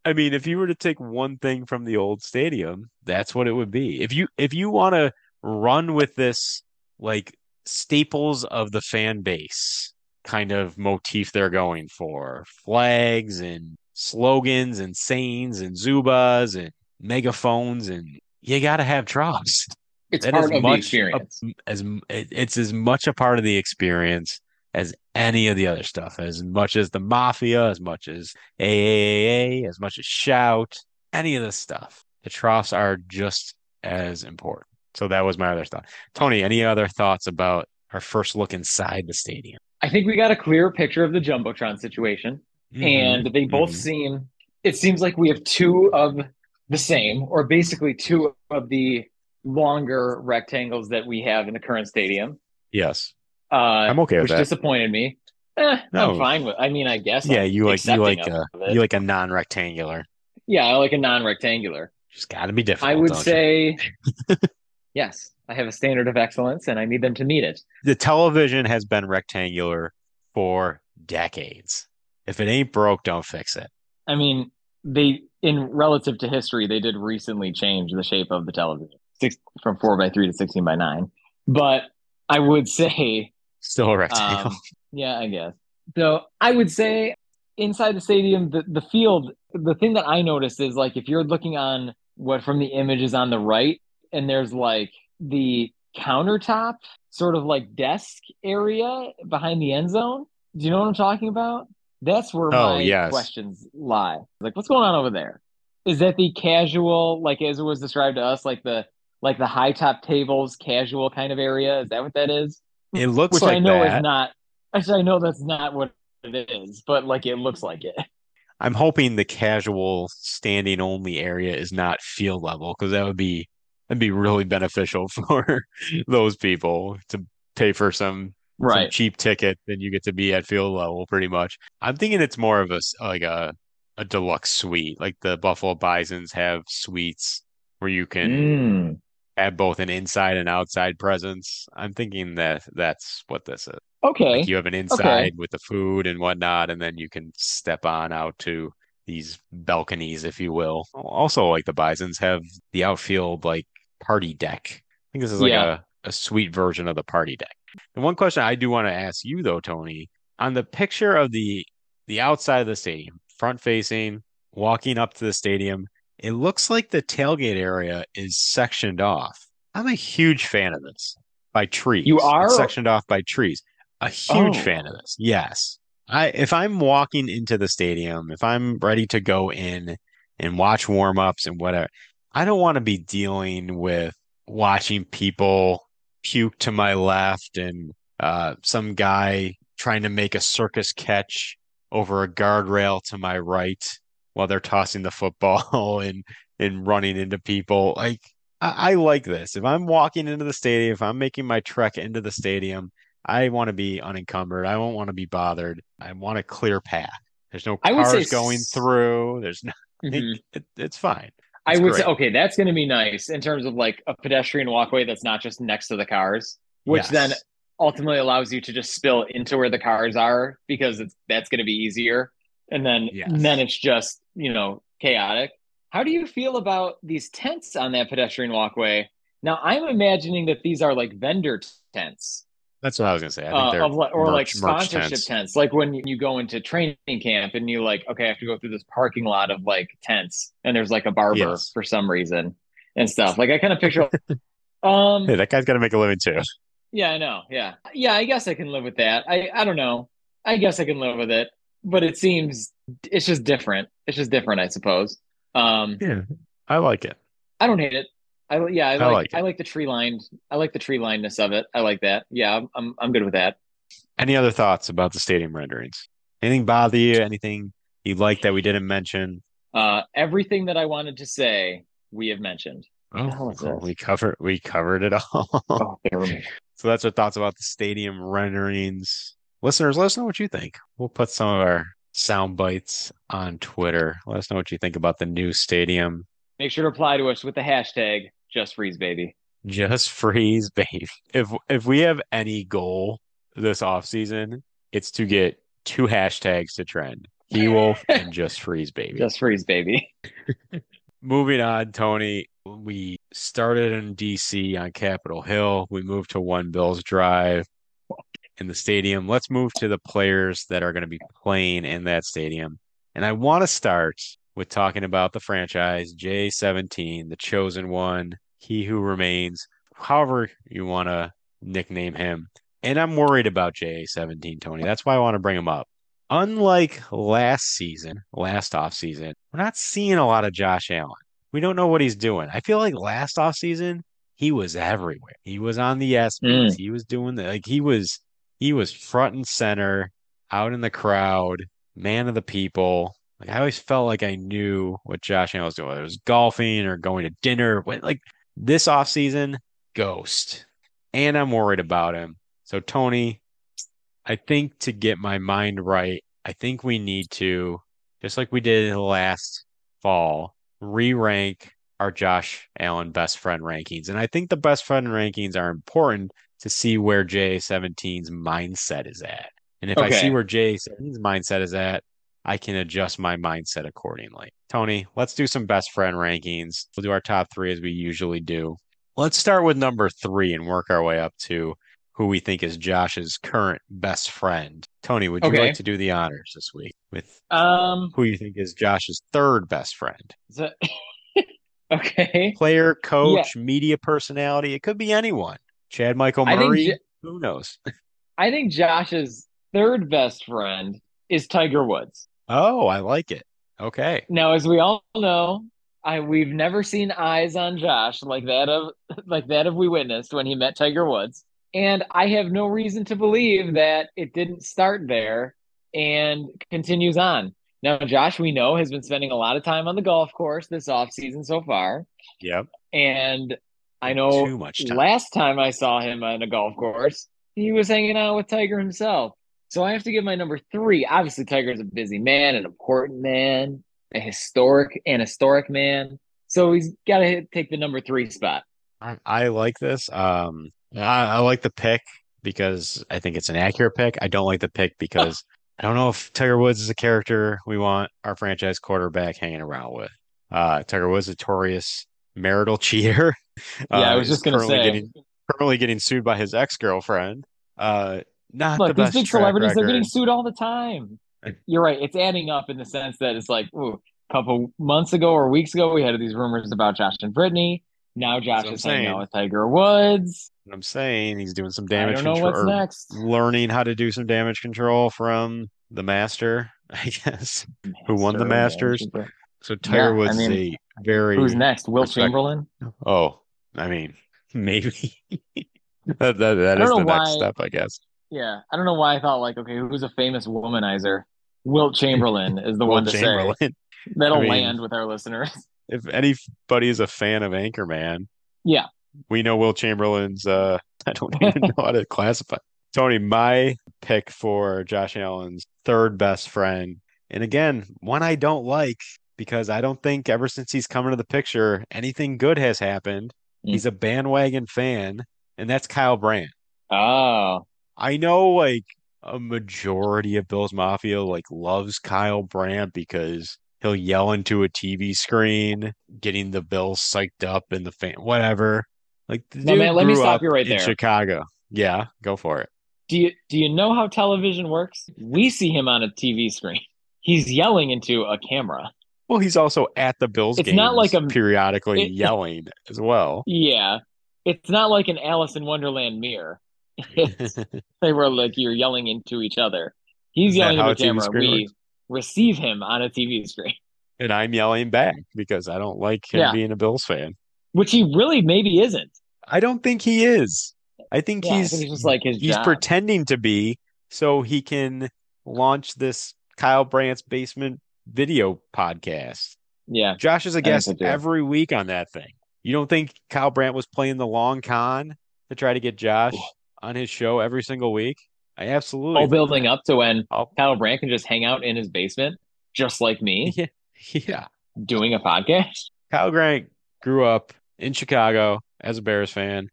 I mean, if you were to take one thing from the old stadium, that's what it would be. If you if you want to run with this like staples of the fan base kind of motif they're going for, flags and slogans and sayings and Zubaz and megaphones and you got to have troughs. It's That part of the much experience. a- as it- it's as much a part of the experience as any of the other stuff, as much as the mafia, as much as AAA, as much as shout, any of this stuff. The troughs are just as important. So that was my other thought. Tony, any other thoughts about our first look inside the stadium? I think we got a clear picture of the Jumbotron situation. Mm-hmm. and they both mhm. seem it seems like we have two of the same or basically two of the longer rectangles that we have in the current stadium yes, uh I'm okay with which that. disappointed me eh, No. i'm fine with i mean i guess Yeah, I'm you like you like a you like a non-rectangular. yeah i like a non-rectangular Just got to be different. i would say yes i have a standard of excellence and i need them to meet it the television has been rectangular for decades. If it ain't broke, don't fix it. i mean they in relative to history they did recently change the shape of the television six from four by three to 16 by nine but i would say Still a rectangle. Um, yeah, I guess. So I would say inside the stadium, the, the field, the thing that I noticed is like if you're looking on what from the images on the right, and there's like the countertop sort of like desk area behind the end zone. Do you know what I'm talking about? That's where Oh, my yes. questions lie. Like, what's going on over there? Is that the casual, like as it was described to us, like the like the high top tables, casual kind of area? Is that what that is? it looks which like I know that. is not. Actually, I know that's not what it is, but like it looks like it. I'm hoping the casual standing only area is not field level because that would be that'd be really beneficial for those people to pay for some some cheap ticket, then you get to be at field level pretty much. I'm thinking it's more of a like a a deluxe suite, like the Buffalo Bisons have suites where you can Mm. have both an inside and outside presence. I'm thinking that that's what this is. Okay. Like you have an inside with the food and whatnot, and then you can step on out to these balconies, if you will. Also, like the Bisons have the outfield like party deck. I think this is like Yeah. a, a sweet version of the party deck. The one question I do want to ask you though, Tony, on the picture of the the outside of the stadium, front facing, walking up to the stadium, it looks like the tailgate area is sectioned off. I'm a huge fan of this by trees. You It's are? sectioned off by trees. A huge Oh. fan of this. Yes. I if I'm walking into the stadium, if I'm ready to go in and watch warm-ups and whatever, I don't want to be dealing with watching people puke to my left and uh, some guy trying to make a circus catch over a guardrail to my right while they're tossing the football and and running into people. Like I, I like this. If I'm walking into the stadium, if I'm making my trek into the stadium, I want to be unencumbered. I don't want to be bothered. I want a clear path. There's no I would say cars going s- through. There's no. Mhm. It, it's fine. I would say okay, that's going to be nice in terms of like a pedestrian walkway that's not just next to the cars, which Yes. then ultimately allows you to just spill into where the cars are because it's that's going to be easier. And then Yes. then it's just, you know, chaotic. How do you feel about these tents on that pedestrian walkway? Now, I'm imagining that these are like vendor tents. That's what I was gonna say. I think uh, like, or like merch- merch sponsorship tents. tents. Like when you go into training camp and you like, okay, I have to go through this parking lot of like tents, and there's like a barber Yes. for some reason and stuff. Like I kind of picture. um. Hey, that guy's got to make a living too. Yeah, I know. Yeah, yeah. I guess I can live with that. I I don't know. I guess I can live with it, but it seems it's just different. It's just different, I suppose. Um. Yeah, I like it. I don't hate it. I yeah, I like, like. I like the tree lined. I like the tree linedness of it. I like that. Yeah, I'm I'm, I'm good with that. Any other thoughts about the stadium renderings? Anything bother you? Anything you like that we didn't mention? Uh, everything that I wanted to say, we have mentioned. Oh, this? we covered we covered it all. Oh, bear with me. So that's our thoughts about the stadium renderings. Listeners, let us know what you think. We'll put some of our sound bites on Twitter. Let us know what you think about the new stadium. Make sure to reply to us with the hashtag just freeze baby. Just freeze, baby. If if we have any goal this offseason, it's to get two hashtags to trend. He Wolf and just freeze, baby. Just freeze baby. Moving on, Tony. We started in DC on Capitol Hill. We moved to One Bills Drive in the stadium. Let's move to the players that are going to be playing in that stadium. And I want to start with talking about the franchise, J17, the chosen one, he who remains, however you want to nickname him. And I'm worried about J17, Tony. That's why I want to bring him up. Unlike last season, last offseason, we're not seeing a lot of Josh Allen. We don't know what he's doing. I feel like last offseason, he was everywhere. He was on the ESPYs. Mm. He was doing the like he was he was front and center, out in the crowd, man of the people. Like I always felt like I knew what Josh Allen was doing. Whether it was golfing or going to dinner. Like this offseason, ghost. And I'm worried about him. So Tony, I think to get my mind right, I think we need to, just like we did last fall, re-rank our Josh Allen best friend rankings. And I think the best friend rankings are important to see where J17's mindset is at. And if I see where J17's mindset is at, I can adjust my mindset accordingly. Tony, let's do some best friend rankings. We'll do our top three as we usually do. Let's start with number three and work our way up to who we think is Josh's current best friend. Tony, would you Okay. like to do the honors this week with Um, who you think is Josh's third best friend? so- okay. Player, coach, media personality. It could be anyone. Chad Michael Murray. Who knows? I think Josh's third best friend is Tiger Woods. Oh, I like it. Okay. Now, as we all know, I we've never seen eyes on Josh like that of like that of we witnessed when he met Tiger Woods. And I have no reason to believe that it didn't start there and continues on. Now, Josh, we know, has been spending a lot of time on the golf course this off season so far. Yep. And I know Too much time. last time I saw him on a golf course, he was hanging out with Tiger himself. So I have to give my number three. Obviously, Tiger's a busy man, an important man, a historic and historic man. So he's got to take the number three spot. I, I like this. Um, I, I like the pick because I think it's an accurate pick. I don't like the pick because I don't know if Tiger Woods is a character we want our franchise quarterback hanging around with. Uh, Tiger Woods, a notorious marital cheater. Yeah, I Uh, was just gonna say. getting currently getting sued by his ex girlfriend. Uh, not the Look, these big track celebrities, they're getting sued all the time. You're right. It's adding up in the sense that it's like, ooh, a couple months ago or weeks ago, we had these rumors about Josh and Brittany. Now Josh is hanging saying. out with Tiger Woods. I'm saying he's doing some I damage don't know control. what's next. Learning how to do some damage control from the master, I guess. Who won the Masters? So Tiger Yeah, I Woods mean, is a very Who's next? Will respect- Chamberlain? Oh, I mean, maybe that that, that I is the know next why- step, I guess. Yeah, I don't know why I thought like, okay, who's a famous womanizer? Wilt Chamberlain is the one to say. That'll I mean- land with our listeners. If anybody is a fan of Anchorman, Yeah. we know Will Chamberlain's. Uh, I don't even know how to classify. Tony, my pick for Josh Allen's third best friend, and again, one I don't like because I don't think ever since he's come into the picture, anything good has happened. Mm. He's a bandwagon fan, and that's Kyle Brandt. Oh, I know like a majority of Bills Mafia like loves Kyle Brandt because he'll yell into a TV screen, getting the Bills psyched up and the fan whatever. Like No, man, let me stop you right in there. Chicago. Yeah, go for it. do you do you know how television works? We see him on a TV screen. He's yelling into a camera. Well, he's also at the Bills It's not like a- periodically it- yelling as well. Yeah, it's not like an Alice in Wonderland mirror. They were like you're yelling into each other. He's yelling at into a a TV camera. We works? receive him on a TV screen, and I'm yelling back because I don't like him Yeah. being a Bills fan. which he really maybe isn't. I don't think he is. I think Yeah, I he's think it's just like his he's job. pretending to be so he can launch this Kyle Brandt's basement video podcast. Yeah, Josh is a guest every week on that thing. You don't think Kyle Brandt was playing the long con to try to get Josh on his show every single week? I absolutely All building that. up to when Oh, Kyle Brandt can just hang out in his basement, just like me, yeah, yeah. doing a podcast. Kyle Brandt grew up in Chicago as a Bears fan,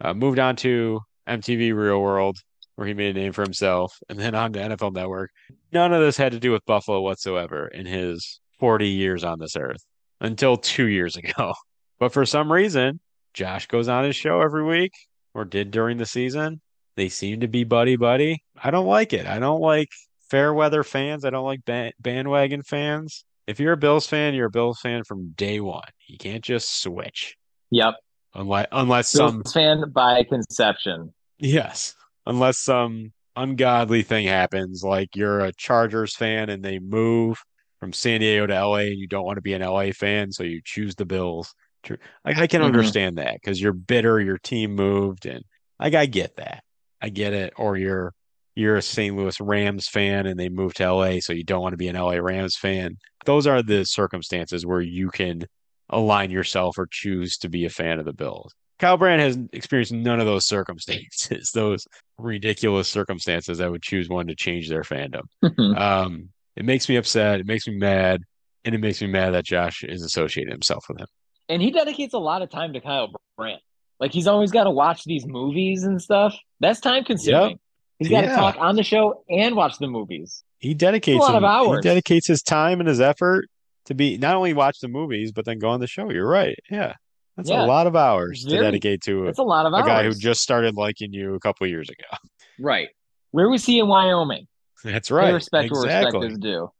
uh, moved on to MTV Real World, where he made a name for himself, and then on to NFL Network. None of this had to do with Buffalo whatsoever in his 40 years on this earth until two years ago. But for some reason, Josh goes on his show every week, or did during the season. They seem to be buddy buddy. I don't like it. I don't like fair weather fans. I don't like ba- bandwagon fans. If you're a Bills fan, you're a Bills fan from day one. You can't just switch Yep. unless unless Bills some fan by conception. yes, unless some ungodly thing happens, like you're a Chargers fan and they move from San Diego to LA and you don't want to be an LA fan, so you choose the Bills. True. Like I can Mhm. understand that because you're bitter, your team moved, and like I get that. I get it. Or you're you're a St. Louis Rams fan and they moved to LA, so you don't want to be an LA Rams fan. Those are the circumstances where you can align yourself or choose to be a fan of the Bills. Kyle Brandt has experienced none of those circumstances, those ridiculous circumstances that would choose one to change their fandom. Um, it makes me upset. It makes me mad. And it makes me mad that Josh is associating himself with him. And he dedicates a lot of time to Kyle Brandt. Like he's always got to watch these movies and stuff. That's time consuming. Yep. He's got to Yeah. talk on the show and watch the movies. He dedicates a lot of hours. He dedicates his time and his effort to be not only watch the movies, but then go on the show. You're right. Yeah. That's Yeah. a lot of hours Very- to dedicate to It's a lot of a hours. guy who just started liking you a couple years ago. right. Where was he in Wyoming? That's Pay right. respect where exactly. respect is due.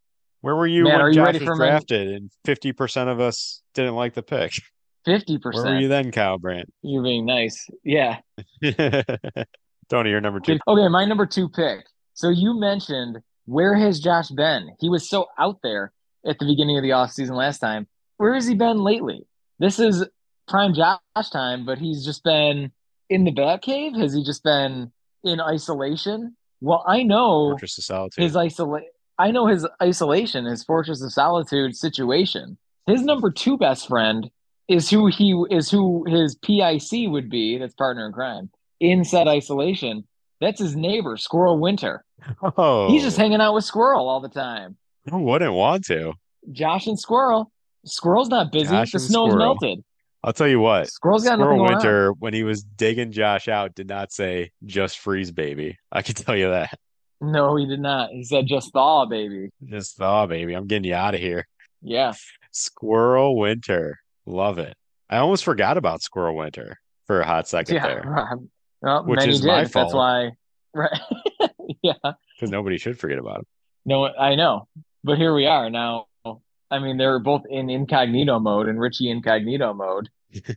Where were you are when you Josh ready was drafted and 50% of us didn't like the pick? Fifty percent. Where were percent. you then, Kyle Brandt? You're being nice. Yeah. Tony, you're number two. Okay, my number two pick. So you mentioned where has Josh been? He was so out there at the beginning of the offseason last time. Where has he been lately? This is prime Josh time, but he's just been in the Batcave. Has he just been in isolation? Well, I know Fortress of Solitude. his isolate. I know his isolation, his fortress of solitude situation. His number two best friend is who he is who his PIC would be. That's partner in crime in said isolation. That's his neighbor, Squirrel Winter. oh, He's just hanging out with Squirrel all the time. Who wouldn't want to? Josh and Squirrel. Squirrel's not busy. Josh the snow's Squirrel. melted. I'll tell you what. Squirrel's got Squirrel going on. Winter, when he was digging Josh out, did not say just freeze, baby. I can tell you that. No, he did not. He said just thaw, baby. Just thaw, baby, I'm getting you out of here. Yeah. Squirrel Winter, love it. I almost forgot about Squirrel Winter for a hot second Yeah. there Well, Which many is did. my That's why. Right. yeah. because nobody should forget about him. No, I know. But here we are now. I mean, they're both in incognito mode and Richie Incognito mode.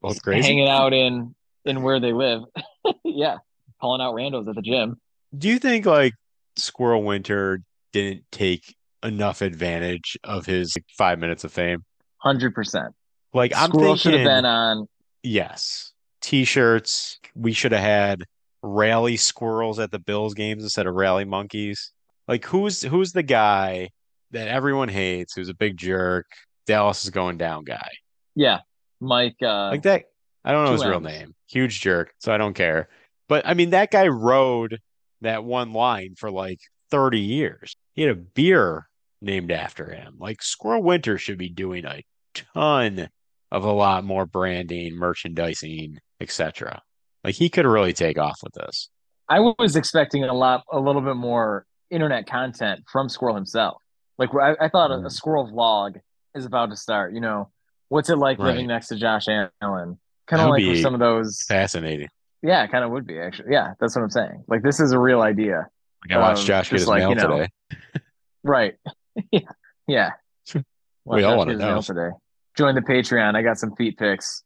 Both crazy. hanging out in in where they live. yeah, calling out randos at the gym. Do you think like Squirrel Winter didn't take enough advantage of his like, five minutes of fame? Hundred percent. Like I'm Squirrel should have been on. yes, t-shirts. We should have had rally squirrels at the Bills games instead of rally monkeys. Like who's who's the guy that everyone hates, who's a big jerk, Dallas is going down guy. Yeah, Mike. Uh, Like that I don't know his real name. Huge jerk, so I don't care. But I mean that guy rode that one line for like 30 years. He had a beer named after him. Like Squirrel Winter should be doing a ton of a lot more branding, merchandising, etc. Like he could really take off with this. I was expecting a lot, a little bit more internet content from Squirrel himself. Like I, I thought a, a Mm. Squirrel vlog is about to start. You know, what's it like Right. living next to Josh Allen? Kind of like some of those. Fascinating. Yeah, it kind of would be actually. Yeah, that's what I'm saying. Like this is a real idea. Like I watched Um, Josh get his like, mail you know, today. Right. yeah. Yeah. We all Josh wanna his know. today. Join the Patreon. I got some feet pics.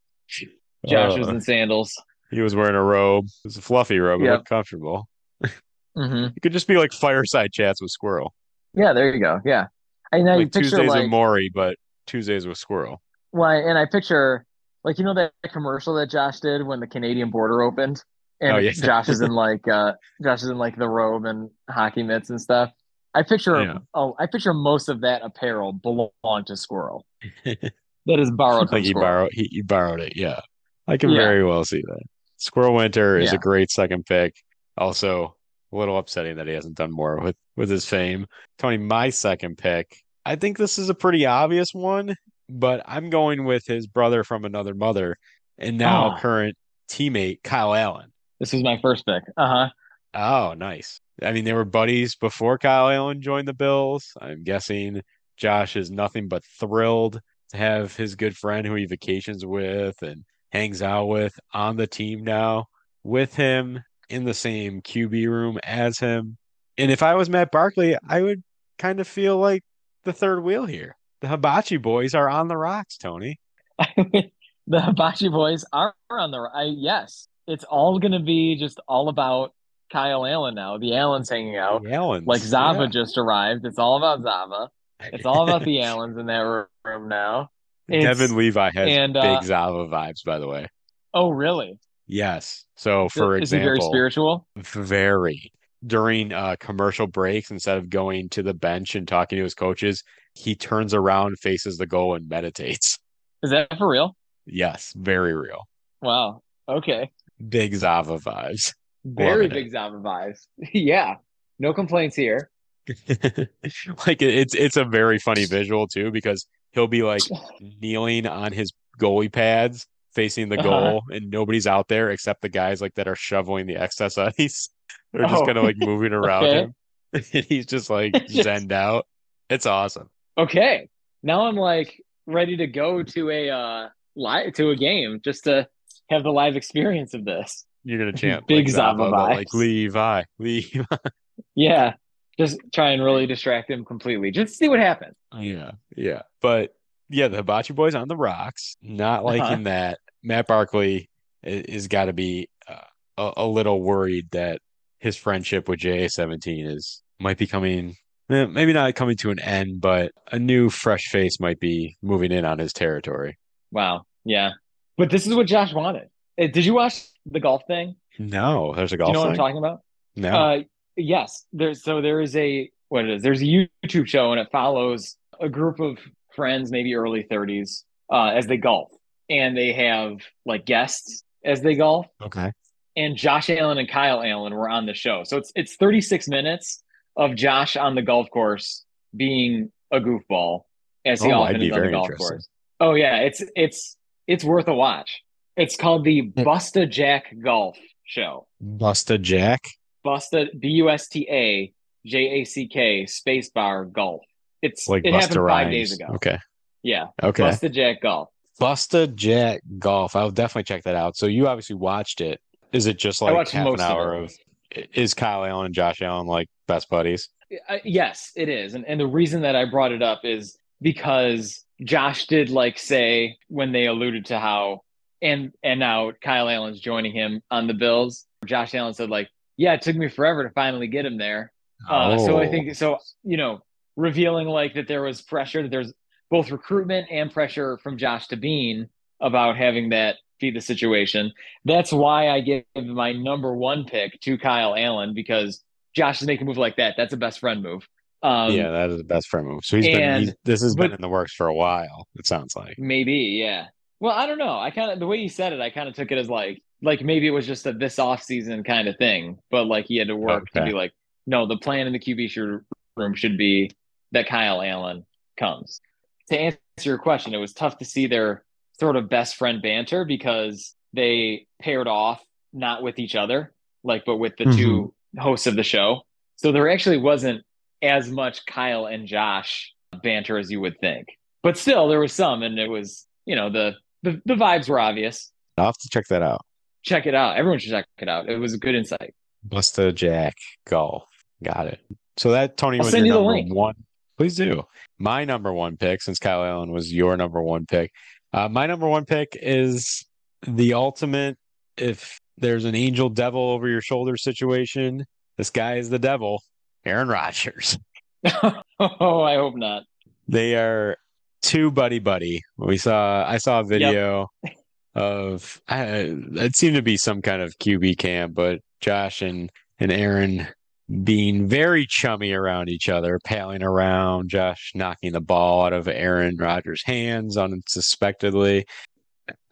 Josh was Uh, in sandals. he was wearing a robe. It was a fluffy robe. It Yep. looked comfortable. hmm It could just be like fireside chats with Squirrel. Yeah, there you go. Yeah. And now you picture Tuesdays like with Morrie, but Tuesdays with Squirrel. Why? And I picture, like, you know, that commercial that Josh did when the Canadian border opened, and Oh, yeah. Josh is in like, uh, Josh is in like the robe and hockey mitts and stuff. I picture, Yeah. oh, I picture most of that apparel belong to Squirrel. That is borrowed from Like he Squirrel. borrowed he, he borrowed it. Yeah. I can Yeah. very well see that. Squirrel Winter is a great second pick. Also, a little upsetting that he hasn't done more with with his fame. Tony, my second pick. I think this is a pretty obvious one, but I'm going with his brother from another mother and now Oh. current teammate Kyle Allen. This is my first pick. Uh huh. Oh, nice. I mean, they were buddies before Kyle Allen joined the Bills. I'm guessing Josh is nothing but thrilled to have his good friend who he vacations with and hangs out with on the team now with him in the same QB room as him. And if I was Matt Barkley, I would kind of feel like the third wheel here. The Hibachi boys are on the rocks, Tony. the Hibachi boys are on the. I yes, it's all gonna be just all about Kyle Allen now. The Allens hanging out. The Allens, Like Zava yeah. just arrived. It's all about Zava. It's all about the Allens in that room now. It's- Devon Levi has and, uh, big Zava vibes, by the way. Oh, really? Yes. So, for is he very spiritual? very during uh, commercial breaks, instead of going to the bench and talking to his coaches, he turns around, faces the goal, and meditates. Is that for real? Yes, very real. Wow. Okay. Big Zava vibes. Very Loving it. big Zava vibes. yeah. No complaints here. like it's it's a very funny visual too because he'll be like kneeling on his goalie pads facing the Uh-huh. goal and nobody's out there except the guys like that are shoveling the excess ice. They're just Oh. kind of like moving around Okay. him. And he's just like Just- zenned out. It's awesome. Okay. Now I'm like ready to go to a uh live to a game just to have the live experience of this. You're gonna chant Big like Zava Zava, like. Levi, Levi. Yeah. Just try and really distract him completely. Just see what happens. Yeah, yeah. But yeah, the Hibachi Boys on the rocks. Not Uh-huh. liking that. Matt Barkley is got to be uh, a, a little worried that his friendship with JA17 is might be coming, maybe not coming to an end, but a new fresh face might be moving in on his territory. Wow. Yeah. But this is what Josh wanted. Uh, Did you watch the golf thing? No, there's a golf. Do you know what I'm talking about? No. Uh, yes. There's so there is a what it is. There's a YouTube show and it follows a group of friends, maybe early 30s, uh, as they golf, and they have like guests as they golf. okay. And Josh Allen and Kyle Allen were on the show, so it's it's 36 minutes of Josh on the golf course being a goofball as he Oh, often is on the golf course. Oh yeah, it's it's it's worth a watch. It's called the hm. Busta Jack Golf Show. Busta Jack. Busta B U S T A J A C K spacebar golf. It's Like it Busta happened Rhymes. five days ago. Okay. Yeah, Okay. Busta Jack golf. Busta Jack Golf. I'll definitely check that out. So you obviously watched it. Is it just like half an most of hour of, is Kyle Allen and Josh Allen like best buddies? Uh, yes, it is, and and the reason that I brought it up is because Josh did like say when they alluded to how and and now Kyle Allen's joining him on the Bills. Josh Allen said like, yeah, it took me forever to finally get him there. Uh, So I think so. You know, revealing like that there was pressure, that there's both recruitment and pressure from Josh to Beane about having that the situation. That's why I give my number one pick to Kyle Allen because Josh is making a move like that. That's a best friend move. Um, yeah, that is the best friend move. So he's been he's, this has been in the works for a while. It sounds like. maybe, yeah. Well, I don't know. I kind of the way you said it, I kind of took it as like like maybe it was just a this off season kind of thing, but like he had to work to be like, no, the plan in the QB room should be that Kyle Allen comes. To answer your question, it was tough to see their sort of best friend banter because they paired off not with each other, like but with the two mm-hmm. hosts of the show. So there actually wasn't as much Kyle and Josh banter as you would think. But still there was some and it was, you know, the the, the vibes were obvious. I'll have to check that out. Check it out. Everyone should check it out. It was a good insight. Busta Jack Golf. Got it. So that Tony I'll was your number one. Please do. My number one pick, since Kyle Allen was your number one pick. Uh, my number one pick is the ultimate. If there's an angel devil over your shoulder situation, this guy is the devil. Aaron Rodgers. oh, I hope not. They are too buddy buddy. We saw. I saw a video of. I, it seemed to be some kind of QB camp, but Josh and and Aaron being very chummy around each other, palling around, Josh knocking the ball out of Aaron Rodgers' hands unsuspectedly.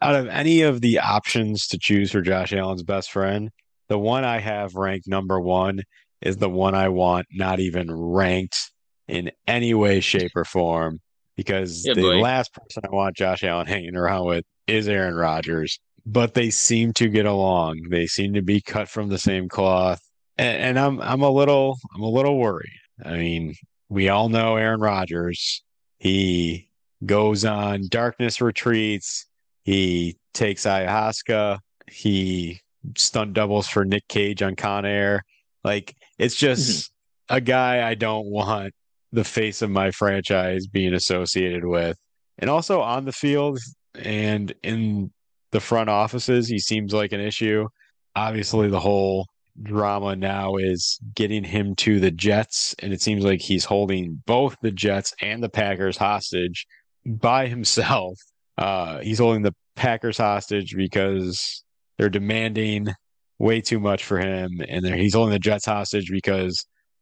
Out of any of the options to choose for Josh Allen's best friend, the one I have ranked number one is the one I want not even ranked in any way, shape, or form. Because Yeah, the boy. last person I want Josh Allen hanging around with is Aaron Rodgers. But they seem to get along. They seem to be cut from the same cloth. And, and I'm I'm a little I'm a little worried. I mean, we all know Aaron Rodgers. He goes on darkness retreats. He takes ayahuasca. He stunt doubles for Nick Cage on Con Air. Like it's just mm-hmm. a guy I don't want the face of my franchise being associated with. And also on the field and in the front offices, he seems like an issue. Obviously, the whole drama now is getting him to the Jets, and it seems like he's holding both the Jets and the Packers hostage by himself. Uh, he's holding the Packers hostage because they're demanding way too much for him, and he's holding the Jets hostage because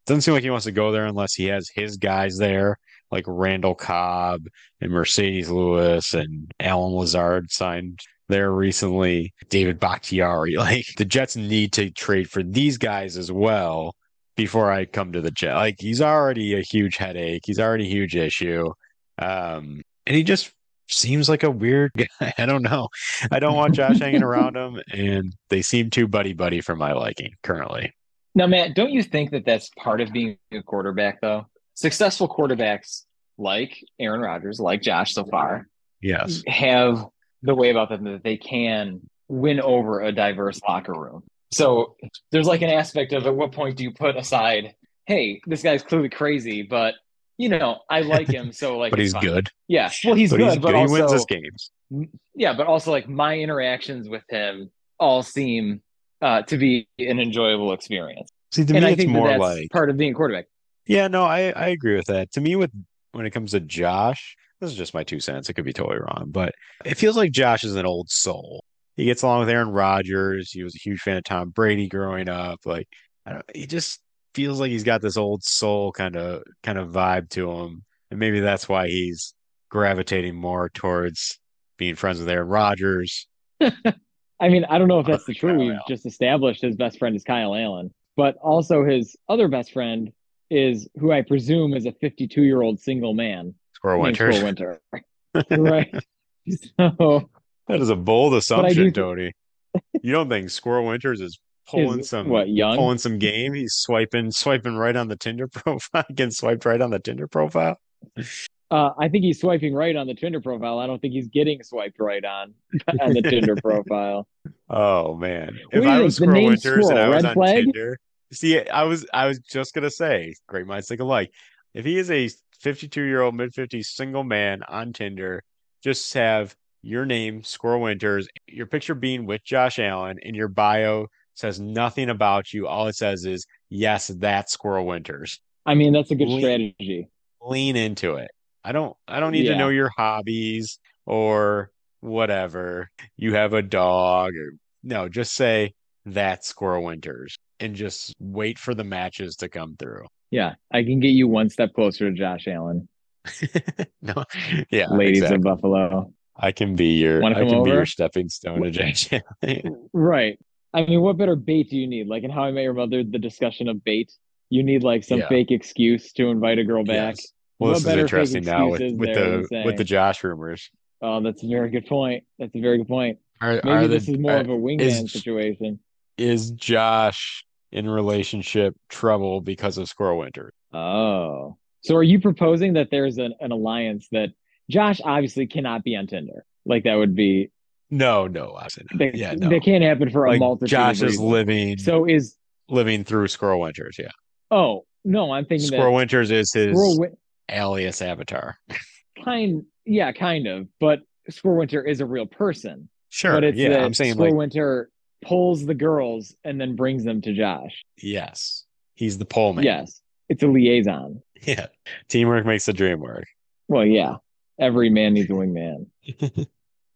it doesn't seem like he wants to go there unless he has his guys there, like Randall Cobb and Marcedes Lewis and Allen Lazard signed there recently, David Bakhtiari. Like the Jets need to trade for these guys as well before I come to the Jet. Like he's already a huge headache. He's already a huge issue. Um, and he just seems like a weird guy. I don't know. I don't want Josh hanging around him, and they seem too buddy buddy for my liking currently. Now, Matt, don't you think that that's part of being a quarterback, though? Successful quarterbacks like Aaron Rodgers, like Josh so far, Yes. have the way about them that they can win over a diverse locker room. So there's like an aspect of at what point do you put aside, hey, this guy's clearly crazy, but you know, I like him, so like, but he's fine. good. Yeah, well, he's but good, he's but good. also, he wins his games. yeah, but also like my interactions with him all seem uh, to be an enjoyable experience, See, to and me, I it's think that that's like part of being quarterback. Yeah, no, I, I agree with that. To me, with when it comes to Josh, this is just my two cents. It could be totally wrong, but it feels like Josh is an old soul. He gets along with Aaron Rodgers. He was a huge fan of Tom Brady growing up. Like, I don't, he just feels like he's got this old soul kind of kind of vibe to him, and maybe that's why he's gravitating more towards being friends with Aaron Rodgers. I mean, I don't know if that's the truth. We've Allen. just established his best friend is Kyle Allen, but also his other best friend is who I presume is a 52 year old single man Squirrel named Winters. Squirrel Winter. right. So That is a bold assumption, Tony. You don't think Squirrel Winters is pulling Is, some what, young? pulling some game? He's swiping swiping right on the Tinder profile. Getting swiped right on the Tinder profile. uh, I think he's swiping right on the Tinder profile. I don't think he's getting swiped right on on the Tinder profile. Oh man. If I was Squirrel Winters and I was on flag? Tinder. See, I was I was just gonna say, great minds think alike. If he is a 52 year old mid 50s single man on Tinder, just have your name, Squirrel Winters, your picture being with Josh Allen, and your bio says nothing about you. All it says is, yes, that's Squirrel Winters. I mean, that's a good Lean- strategy. Lean into it. I don't I don't need to know your hobbies or whatever. You have a dog or no, just say that's Squirrel Winters and just wait for the matches to come through. Yeah, I can get you one step closer to Josh Allen, no, yeah, ladies exactly. of Buffalo. I can be your I can be your stepping stone to Josh Allen. Right. I mean, what better bait do you need? Like in How I Met Your Mother, the discussion of bait. You need like some Yeah. fake excuse to invite a girl back. Yes. Well, What this is interesting now with, with the with the Josh rumors. Oh, that's a very good point. That's a very good point. Are, Maybe are this the, is more are- of a wingman is- situation. is Josh in relationship trouble because of Squirrel Winter? Oh. So are you proposing that there's an, an alliance that Josh obviously cannot be on Tinder? Like that would be No, no, I said that, yeah, no. that can't happen for a like multitude Josh of is living So is living through Squirrel Winters. Yeah, oh no, I'm thinking Squirrel that Winters is his Squirrel Win- alias avatar. kind yeah, kind of, but Squirrel Winter is a real person. Sure, but it's yeah, that I'm saying Squirrel like Winter pulls the girls and then brings them to Josh. yes, he's the pole man. Yes. It's a liaison. yeah. Teamwork makes the dream work. Well, yeah. Every man needs a wingman.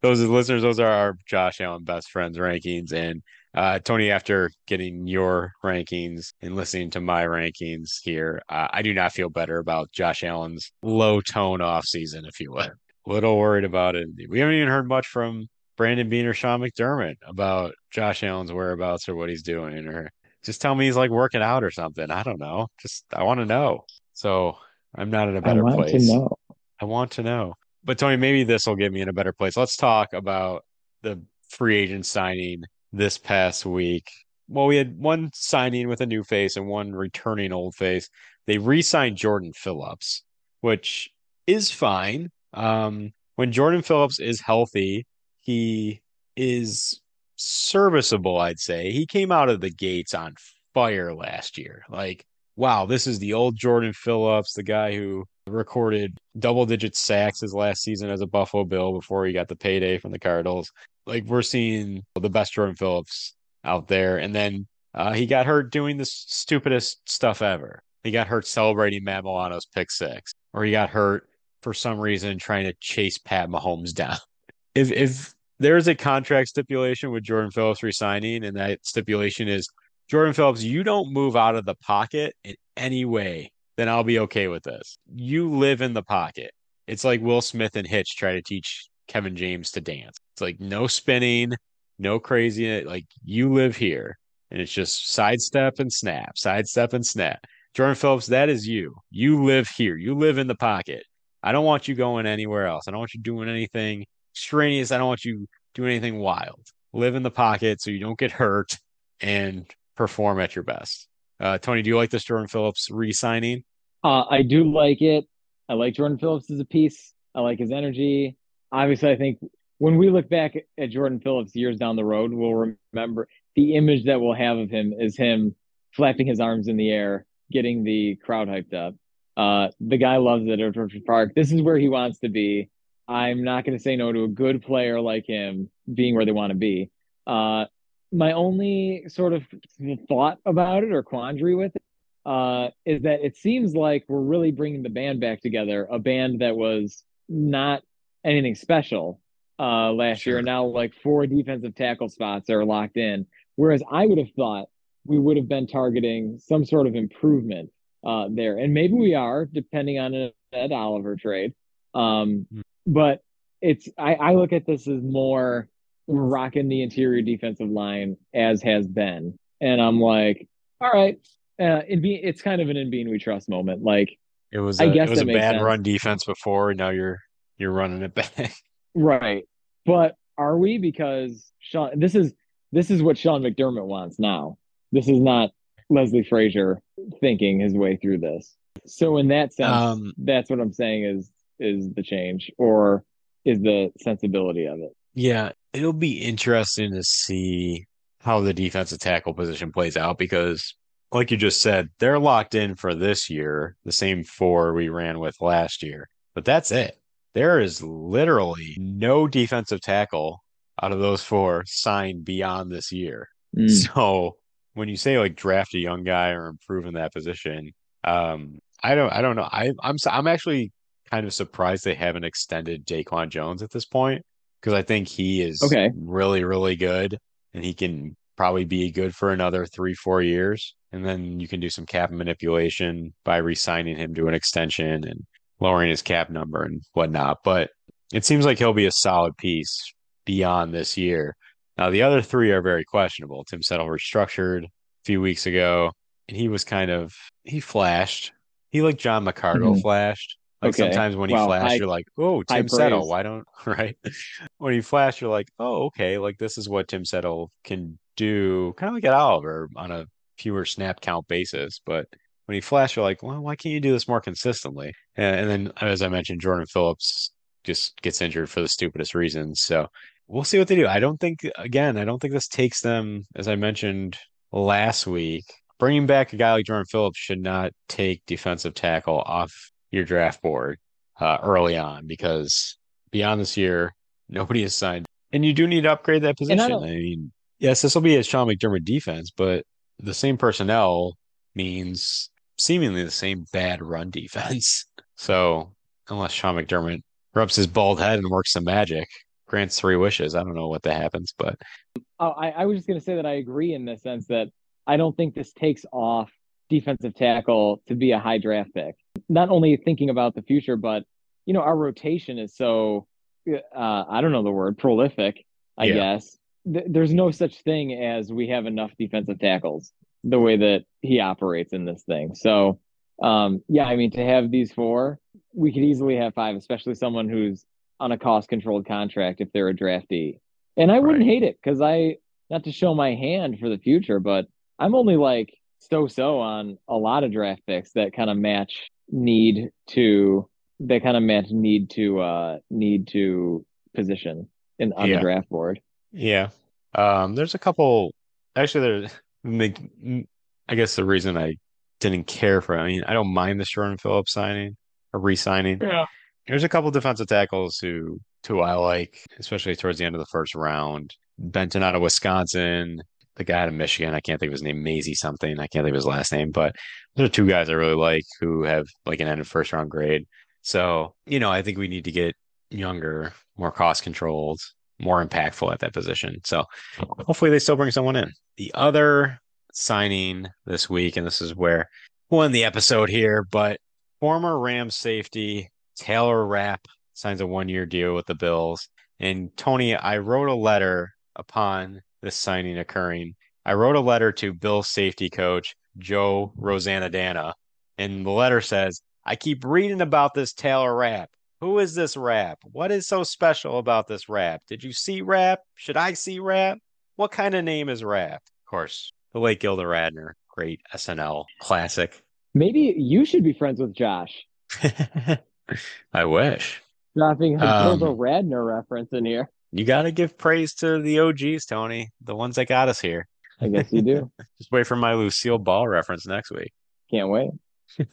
those are listeners. Those are our Josh Allen best friends rankings, and Uh, Tony, after getting your rankings and listening to my rankings here, uh, I do not feel better about Josh Allen's low tone off season, if you will. A little worried about it. We haven't even heard much from Brandon Beane or Sean McDermott about Josh Allen's whereabouts or what he's doing, or just tell me he's like working out or something. I don't know. Just I want to know. So I'm not in a better I want place. to know. I want to know. But Tony, maybe this will get me in a better place. Let's talk about the free agent signing this past week. Well, we had one signing with a new face and one returning old face. They re-signed Jordan Phillips, which is fine. Um, when Jordan Phillips is healthy, he is serviceable, I'd say. He came out of the gates on fire last year. Like, wow, this is the old Jordan Phillips, the guy who recorded double digit sacks his last season as a Buffalo Bill before he got the payday from the Cardinals. Like, we're seeing the best Jordan Phillips out there. And then uh, he got hurt doing the stupidest stuff ever. He got hurt celebrating Matt Milano's pick six, or he got hurt for some reason trying to chase Pat Mahomes down. If if there's a contract stipulation with Jordan Phillips resigning, and that stipulation is Jordan Phillips, you don't move out of the pocket in any way, then I'll be okay with this. You live in the pocket. It's like Will Smith and Hitch try to teach Kevin James to dance. It's like no spinning, no crazy. Like you live here, and it's just sidestep and snap, sidestep and snap. Jordan Phillips, that is you. You live here. You live in the pocket. I don't want you going anywhere else. I don't want you doing anything extraneous. I don't want you doing anything wild. Live in the pocket so you don't get hurt and perform at your best. Uh, Tony, do you like this Jordan Phillips re-signing? Uh, I do like it. I like Jordan Phillips as a piece. I like his energy. Obviously, I think when we look back at Jordan Phillips years down the road, we'll remember the image that we'll have of him is him flapping his arms in the air, getting the crowd hyped up. Uh, the guy loves it at Orchard Park. This is where he wants to be. I'm not going to say no to a good player like him being where they want to be. Uh, my only sort of thought about it or quandary with it uh, is that it seems like we're really bringing the band back together, a band that was not anything special uh, last sure. year. And now, like four defensive tackle spots are locked in. Whereas I would have thought we would have been targeting some sort of improvement uh, there. And maybe we are, depending on an Ed Oliver trade. Um, mm. But it's I, I look at this as more rocking the interior defensive line as has been, and I'm like, all right, uh, be it's kind of an in Beane we trust moment. Like it was, a, I guess it was a bad sense. run defense before, and now you're you're running it back. right, but are we? Because Sean, this is this is what Sean McDermott wants now. This is not Leslie Frazier thinking his way through this. So in that sense, um, that's what I'm saying is is the change or is the sensibility of it. Yeah, it'll be interesting to see how the defensive tackle position plays out because like you just said, they're locked in for this year, the same four we ran with last year. But that's it. There is literally no defensive tackle out of those four signed beyond this year. Mm. So when you say like draft a young guy or improve in that position, um, I don't, I don't know. I, I'm, I'm actually kind of surprised they haven't extended Daquan Jones at this point because I think he is okay. really, really good and he can probably be good for another three, four years. And then you can do some cap manipulation by re signing him to an extension and lowering his cap number and whatnot. But it seems like he'll be a solid piece beyond this year. Now, the other three are very questionable. Tim Settle restructured a few weeks ago, and he was kind of, he flashed. He like John McCargo mm-hmm. flashed. Like okay. sometimes when he flash, flashed, you're like, oh, Tim Settle, why don't, right? when you flash, you're like, oh, okay, like this is what Tim Settle can do, kind of like Ed Oliver on a fewer snap count basis. But when you flash, you're like, well, why can't you do this more consistently? And, and then, as I mentioned, Jordan Phillips just gets injured for the stupidest reasons. So we'll see what they do. I don't think, again, I don't think this takes them, as I mentioned last week, bringing back a guy like Jordan Phillips should not take defensive tackle off your draft board uh, early on because beyond this year, nobody has signed. And you do need to upgrade that position. I, I, mean, yes, this will be a Sean McDermott defense, but the same personnel means seemingly the same bad run defense. So unless Sean McDermott rubs his bald head and works some magic, grants three wishes. I don't know what that happens, but Oh, I, I was just going to say that I agree in the sense that I don't think this takes off defensive tackle to be a high draft pick. Not only thinking about the future, but you know, our rotation is so uh, I don't know the word prolific. I Yeah. guess Th- there's no such thing as we have enough defensive tackles the way that he operates in this thing. So, um, yeah, I mean, to have these four, we could easily have five, especially someone who's on a cost controlled contract if they're a draftee. And I wouldn't hate it because I, not to show my hand for the future, but I'm only like so so on a lot of draft picks that kind of match need to, they kind of meant need to, uh, need to position in on Yeah. the draft board. Yeah. Um, there's a couple actually there's make I guess the reason I didn't care for I mean, I don't mind the Jordan Phillips signing or re-signing. Yeah. There's a couple defensive tackles who who I like, especially towards the end of the first round. Benton out of Wisconsin, the guy out of Michigan, I can't think of his name, Mazi something. I can't think of his last name, but there are two guys I really like who have like an end of first round grade. So, you know, I think we need to get younger, more cost controlled, more impactful at that position. So hopefully they still bring someone in. The other signing this week, and this is where we'll end the episode here, but former Rams safety Taylor Rapp signs a one year deal with the Bills. And Tony, I wrote a letter upon this signing occurring. I wrote a letter to Bill's safety coach, Joe Rosanna Dana. And the letter says, I keep reading about this Taylor Rapp. Who is this Rapp? What is so special about this Rapp? Did you see Rapp? Should I see Rapp? What kind of name is Rapp? Of course, the late Gilda Radner, great SNL classic. Maybe you should be friends with Josh. I wish. Dropping a Um, Gilda Radner reference in here. You got to give praise to the OGs, Tony, the ones that got us here. I guess you do. Just wait for my Lucille Ball reference next week. Can't wait.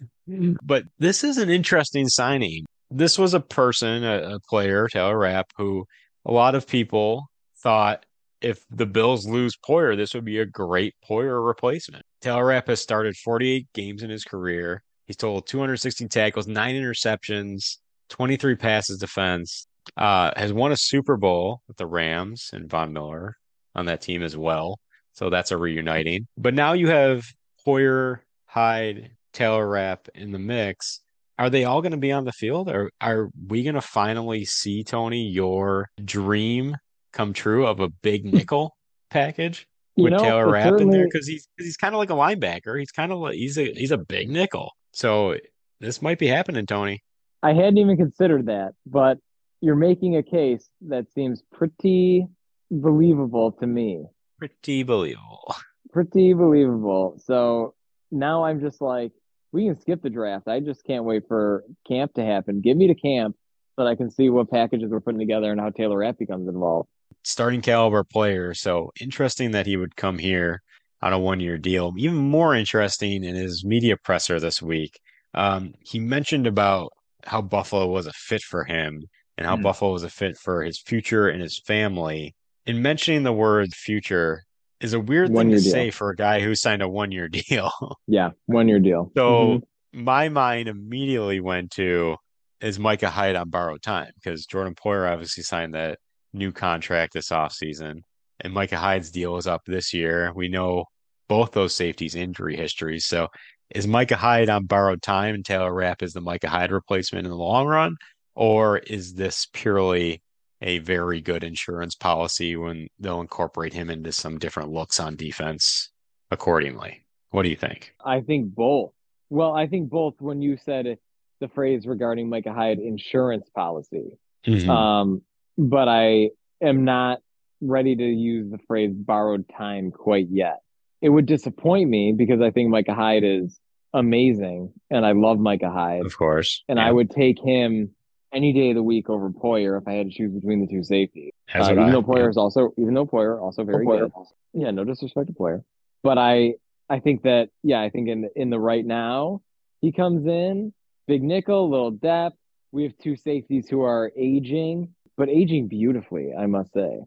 But this is an interesting signing. This was a person, a, a player, Taylor Rapp, who a lot of people thought if the Bills lose Poyer, this would be a great Poyer replacement. Taylor Rapp has started 48 games in his career. He's totaled 216 tackles, nine interceptions, 23 passes defense. Uh, has won a Super Bowl with the Rams and Von Miller on that team as well. So that's a reuniting. But now you have Poyer, Hyde, Taylor Rapp in the mix. Are they all going to be on the field, or are we going to finally see Tony your dream come true of a big nickel package You with know, Taylor Rapp in there? Because he's he's kind of like a linebacker. He's kind of like he's a he's a big nickel. So this might be happening, Tony. I hadn't even considered that, but you're making a case that seems pretty believable to me. Pretty believable. Pretty believable. So now I'm just like, we can skip the draft. I just can't wait for camp to happen. Give me to camp so that I can see what packages we're putting together and how Taylor Rapp becomes involved. starting caliber player. So interesting that he would come here on a one year deal. Even more interesting in his media presser this week. Um, he mentioned about how Buffalo was a fit for him and how Mm. Buffalo was a fit for his future and his family. In mentioning the word future is a weird thing One-year to deal. say for a guy who signed a one year deal. Yeah, one year deal. So Mhm. my mind immediately went to is Micah Hyde on borrowed time because Jordan Poyer obviously signed that new contract this offseason. And Micah Hyde's deal is up this year. We know both those safeties' injury histories. So is Micah Hyde on borrowed time and Taylor Rapp is the Micah Hyde replacement in the long run? Or is this purely a very good insurance policy when they'll incorporate him into some different looks on defense accordingly? What do you think? I think both. Well, I think both when you said the phrase regarding Micah Hyde insurance policy. Mhm. Um, but I am not ready to use the phrase borrowed time quite yet. It would disappoint me because I think Micah Hyde is amazing and I love Micah Hyde. Of course. And Yeah. I would take him any day of the week over Poyer if I had to choose between the two safeties. Uh, even I, though Poyer yeah. is also, even though Poyer also very Poyer. good. Yeah, no disrespect to Poyer, but I, I think that, yeah, I think in in the right now, he comes in big nickel, little depth. We have two safeties who are aging, but aging beautifully, I must say.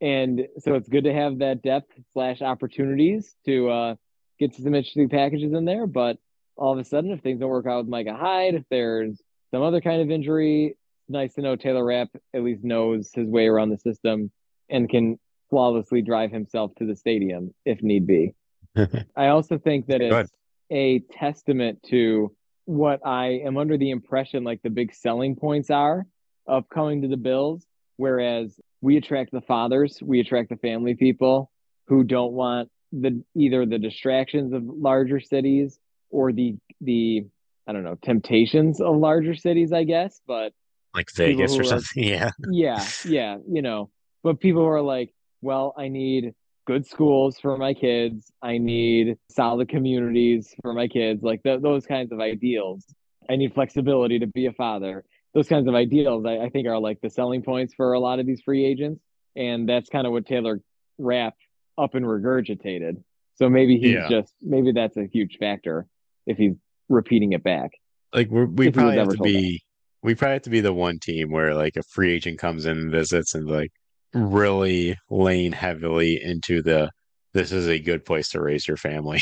And so it's good to have that depth slash opportunities to uh, get some interesting packages in there. But all of a sudden, if things don't work out with Micah Hyde, if there's some other kind of injury nice to know Taylor Rapp at least knows his way around the system and can flawlessly drive himself to the stadium if need be. I also think that it's a testament to what I am under the impression like the big selling points are of coming to the Bills. Whereas we attract the fathers, we attract the family people who don't want the either the distractions of larger cities or the the I don't know temptations of larger cities, I guess. But like Vegas or something, yeah, yeah, yeah, you know. But people who are like, well, I need good schools for my kids. I need solid communities for my kids, like th- those kinds of ideals. I need flexibility to be a father. Those kinds of ideals, I, I think, are like the selling points for a lot of these free agents. And that's kind of what Taylor Rapp up and regurgitated. So maybe he's yeah. just, maybe that's a huge factor if he's repeating it back. Like we're, we probably have to be, that. we probably have to be the one team where like a free agent comes in and visits and like, really lean heavily into the this is a good place to raise your family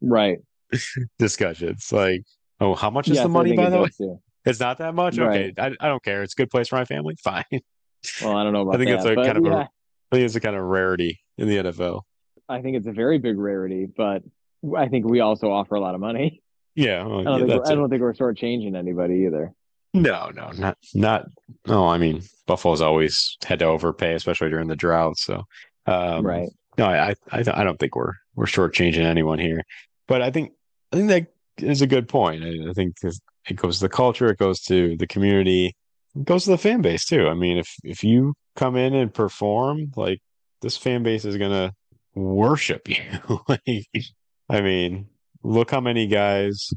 right discussions like oh how much is yes, the money by the way too. it's not that much right. okay I, I don't care it's a good place for my family fine well i don't know about i think that, it's a kind of yeah. a i think it's a kind of rarity in the nfl i think it's a very big rarity but i think we also offer a lot of money yeah, well, I, don't yeah think I don't think we're shortchanging anybody either no, no, not not. No, I mean Buffalo's always had to overpay, especially during the drought. So, um, right. No, I, I, I don't think we're we're shortchanging anyone here, but I think I think that is a good point. I, I think it goes to the culture, it goes to the community, it goes to the fan base too. I mean, if if you come in and perform, like this fan base is gonna worship you. like, I mean, look how many guys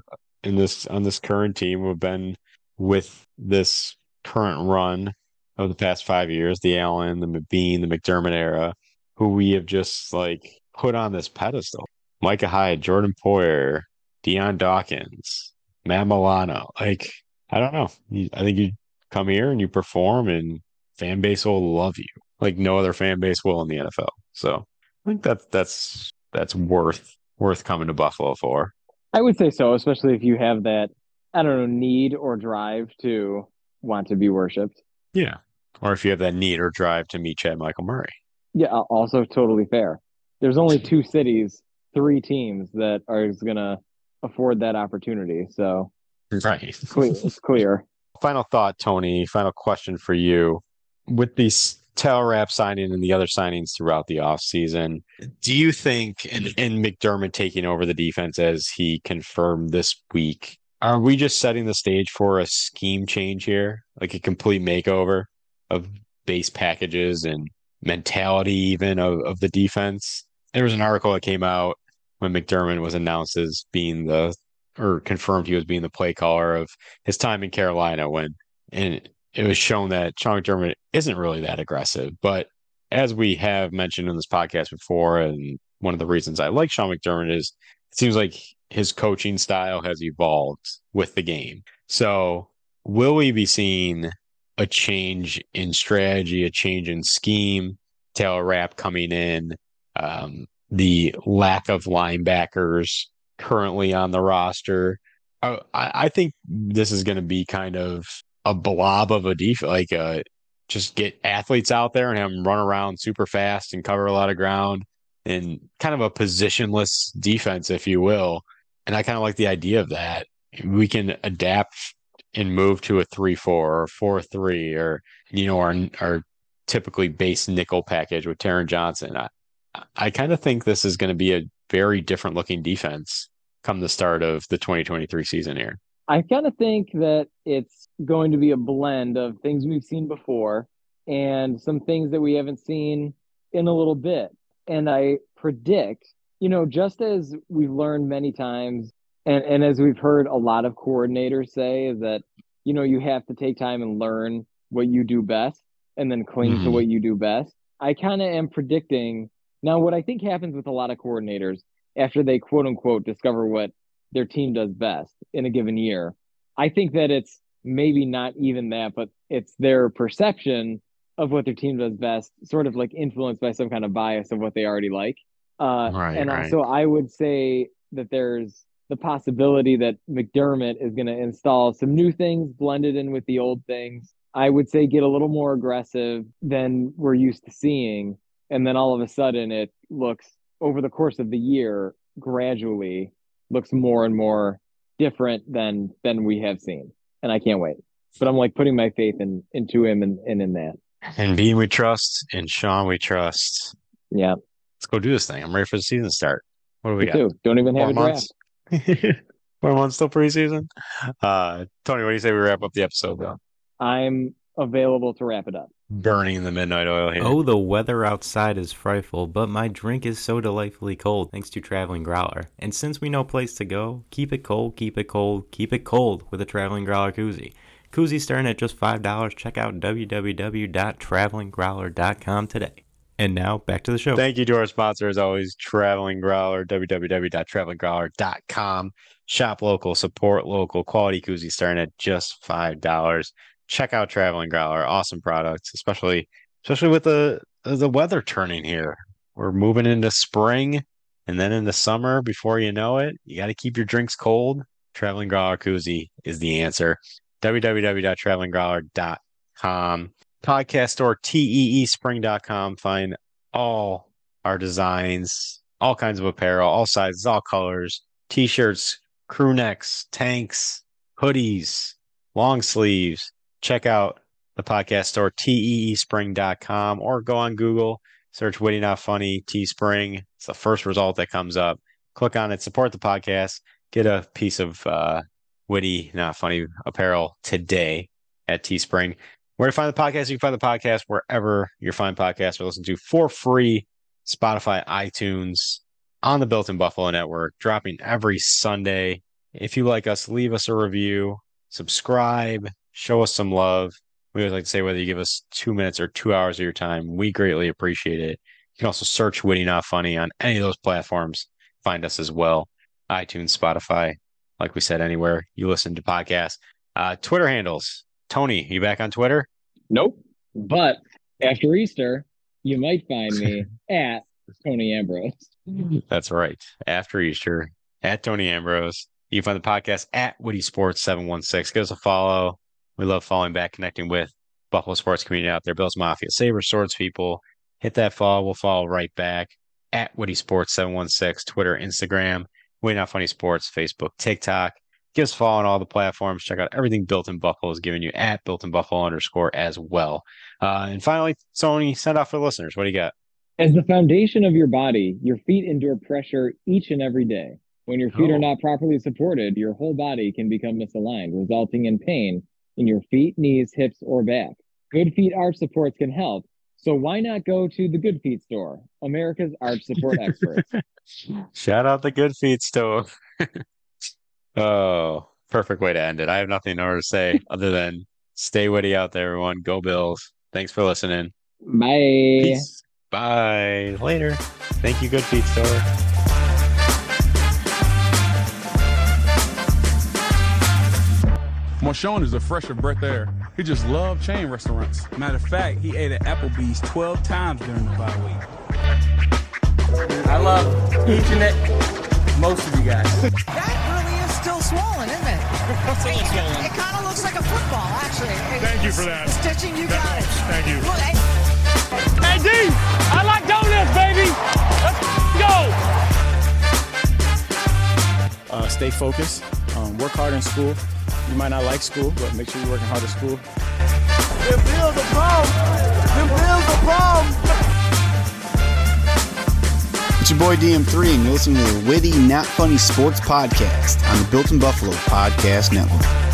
in this on this current team have been with this current run of the past five years, the Allen, the McBean, the McDermott era, who we have just like put on this pedestal. Micah Hyde, Jordan Poyer, Dion Dawkins, Matt Milano. Like, I don't know. I think you come here and you perform and fan base will love you like no other fan base will in the NFL. So I think that's that's that's worth worth coming to Buffalo for. I would say so, especially if you have that I don't know, need or drive to want to be worshipped. Yeah. Or if you have that need or drive to meet Chad Michael Murray. Yeah, also totally fair. There's only two cities, three teams that are going to afford that opportunity. So, right. It's clear, it's clear. Final thought, Tony. Final question for you. With these Taylor Rapp signing and the other signings throughout the offseason, do you think, and, and McDermott taking over the defense as he confirmed this week, are we just setting the stage for a scheme change here? Like a complete makeover of base packages and mentality, even of, of the defense? There was an article that came out when McDermott was announced as being the or confirmed he was being the play caller of his time in Carolina when and it was shown that Sean McDermott isn't really that aggressive. But as we have mentioned in this podcast before, and one of the reasons I like Sean McDermott is it seems like his coaching style has evolved with the game. So, will we be seeing a change in strategy, a change in scheme? Taylor Rapp coming in, um, the lack of linebackers currently on the roster. I, I think this is going to be kind of a blob of a def, like uh, just get athletes out there and have them run around super fast and cover a lot of ground and kind of a positionless defense, if you will. And I kind of like the idea of that. We can adapt and move to a three four or four three or you know our our typically base nickel package with Taron Johnson. I I kind of think this is going to be a very different looking defense come the start of the 2023 season here. I kind of think that it's going to be a blend of things we've seen before and some things that we haven't seen in a little bit. And I predict you know, just as we've learned many times, and, and as we've heard a lot of coordinators say, is that, you know, you have to take time and learn what you do best and then cling mm-hmm. to what you do best. I kind of am predicting now what I think happens with a lot of coordinators after they quote unquote discover what their team does best in a given year. I think that it's maybe not even that, but it's their perception of what their team does best, sort of like influenced by some kind of bias of what they already like. Uh, right, and right. so I would say that there's the possibility that McDermott is going to install some new things blended in with the old things. I would say get a little more aggressive than we're used to seeing. And then all of a sudden it looks over the course of the year gradually looks more and more different than than we have seen. And I can't wait. But I'm like putting my faith in into him and, and in that. And Beane we trust, and Sean we trust. Yeah. Let's go do this thing. I'm ready for the season to start. What do we Me got? too. Don't even have Four a months. draft. Four months still preseason. Uh, Tony, what do you say we wrap up the episode though? I'm available to wrap it up. Burning the midnight oil here. Oh, the weather outside is frightful, but my drink is so delightfully cold thanks to Traveling Growler. And since we know place to go, keep it cold, keep it cold, keep it cold with a Traveling Growler koozie. Koozie starting at just $5. Check out www.travelinggrowler.com today. And now back to the show. Thank you to our sponsor, as always, Traveling Growler, www.travelinggrowler.com. Shop local, support local, quality koozie starting at just $5. Check out Traveling Growler. Awesome products, especially especially with the the weather turning here. We're moving into spring and then into summer before you know it. You got to keep your drinks cold. Traveling Growler koozie is the answer. www.travelinggrowler.com. Podcast store, teespring.com. Find all our designs, all kinds of apparel, all sizes, all colors, t shirts, crew necks, tanks, hoodies, long sleeves. Check out the podcast store, teespring.com, or go on Google, search Witty Not Funny Teespring. It's the first result that comes up. Click on it, support the podcast, get a piece of uh, Witty Not Funny apparel today at Teespring. Where to find the podcast? You can find the podcast wherever you find podcasts or listen to for free. Spotify, iTunes, on the Built in Buffalo Network, dropping every Sunday. If you like us, leave us a review, subscribe, show us some love. We always like to say whether you give us two minutes or two hours of your time, we greatly appreciate it. You can also search Witty Not Funny on any of those platforms. Find us as well. iTunes, Spotify, like we said, anywhere you listen to podcasts. Uh, Twitter handles. Tony, you back on Twitter? Nope. But after Easter, you might find me at Tony Ambrose. That's right. After Easter, at Tony Ambrose. You can find the podcast at Witty Sports 716. Give us a follow. We love following back, connecting with Buffalo sports community out there. Bills Mafia, Saber Swords people. Hit that follow. We'll follow right back at Witty Sports 716, Twitter, Instagram, Way Not Funny Sports, Facebook, TikTok. Give us a follow on all the platforms. Check out everything Built in Buffalo is giving you at Built in Buffalo underscore as well. Uh, and finally, Tony, send off for the listeners. What do you got? As the foundation of your body, your feet endure pressure each and every day. When your feet Oh. are not properly supported, your whole body can become misaligned, resulting in pain in your feet, knees, hips, or back. Good Feet Arch Supports can help. So why not go to the Good Feet store, America's arch support experts? Shout out the Good Feet store. oh, perfect way to end it. I have nothing more to say other than stay witty out there, everyone. Go Bills. Thanks for listening. Bye. Peace. Bye. Later. Thank you, Good Feet Store. Marshawn is a fresher breath air. He just loved chain restaurants. Matter of fact, he ate at Applebee's 12 times during the bye week. I love each and most of you guys. That really is still swollen, isn't it? Still it, swollen. It, kind of looks like a football, actually. It- Thank you for the that. Stitching, you got it. Thank you. Look, hey, Hey, D, I like donuts, baby. Let's go. Uh, stay focused. Um, work hard in school. You might not like school, but make sure you're working hard at school. Them bills are bomb. Them bills are bomb. It's your boy DM3, and you're listening to the Witty Not Funny Sports Podcast on the Built in Buffalo Podcast Network.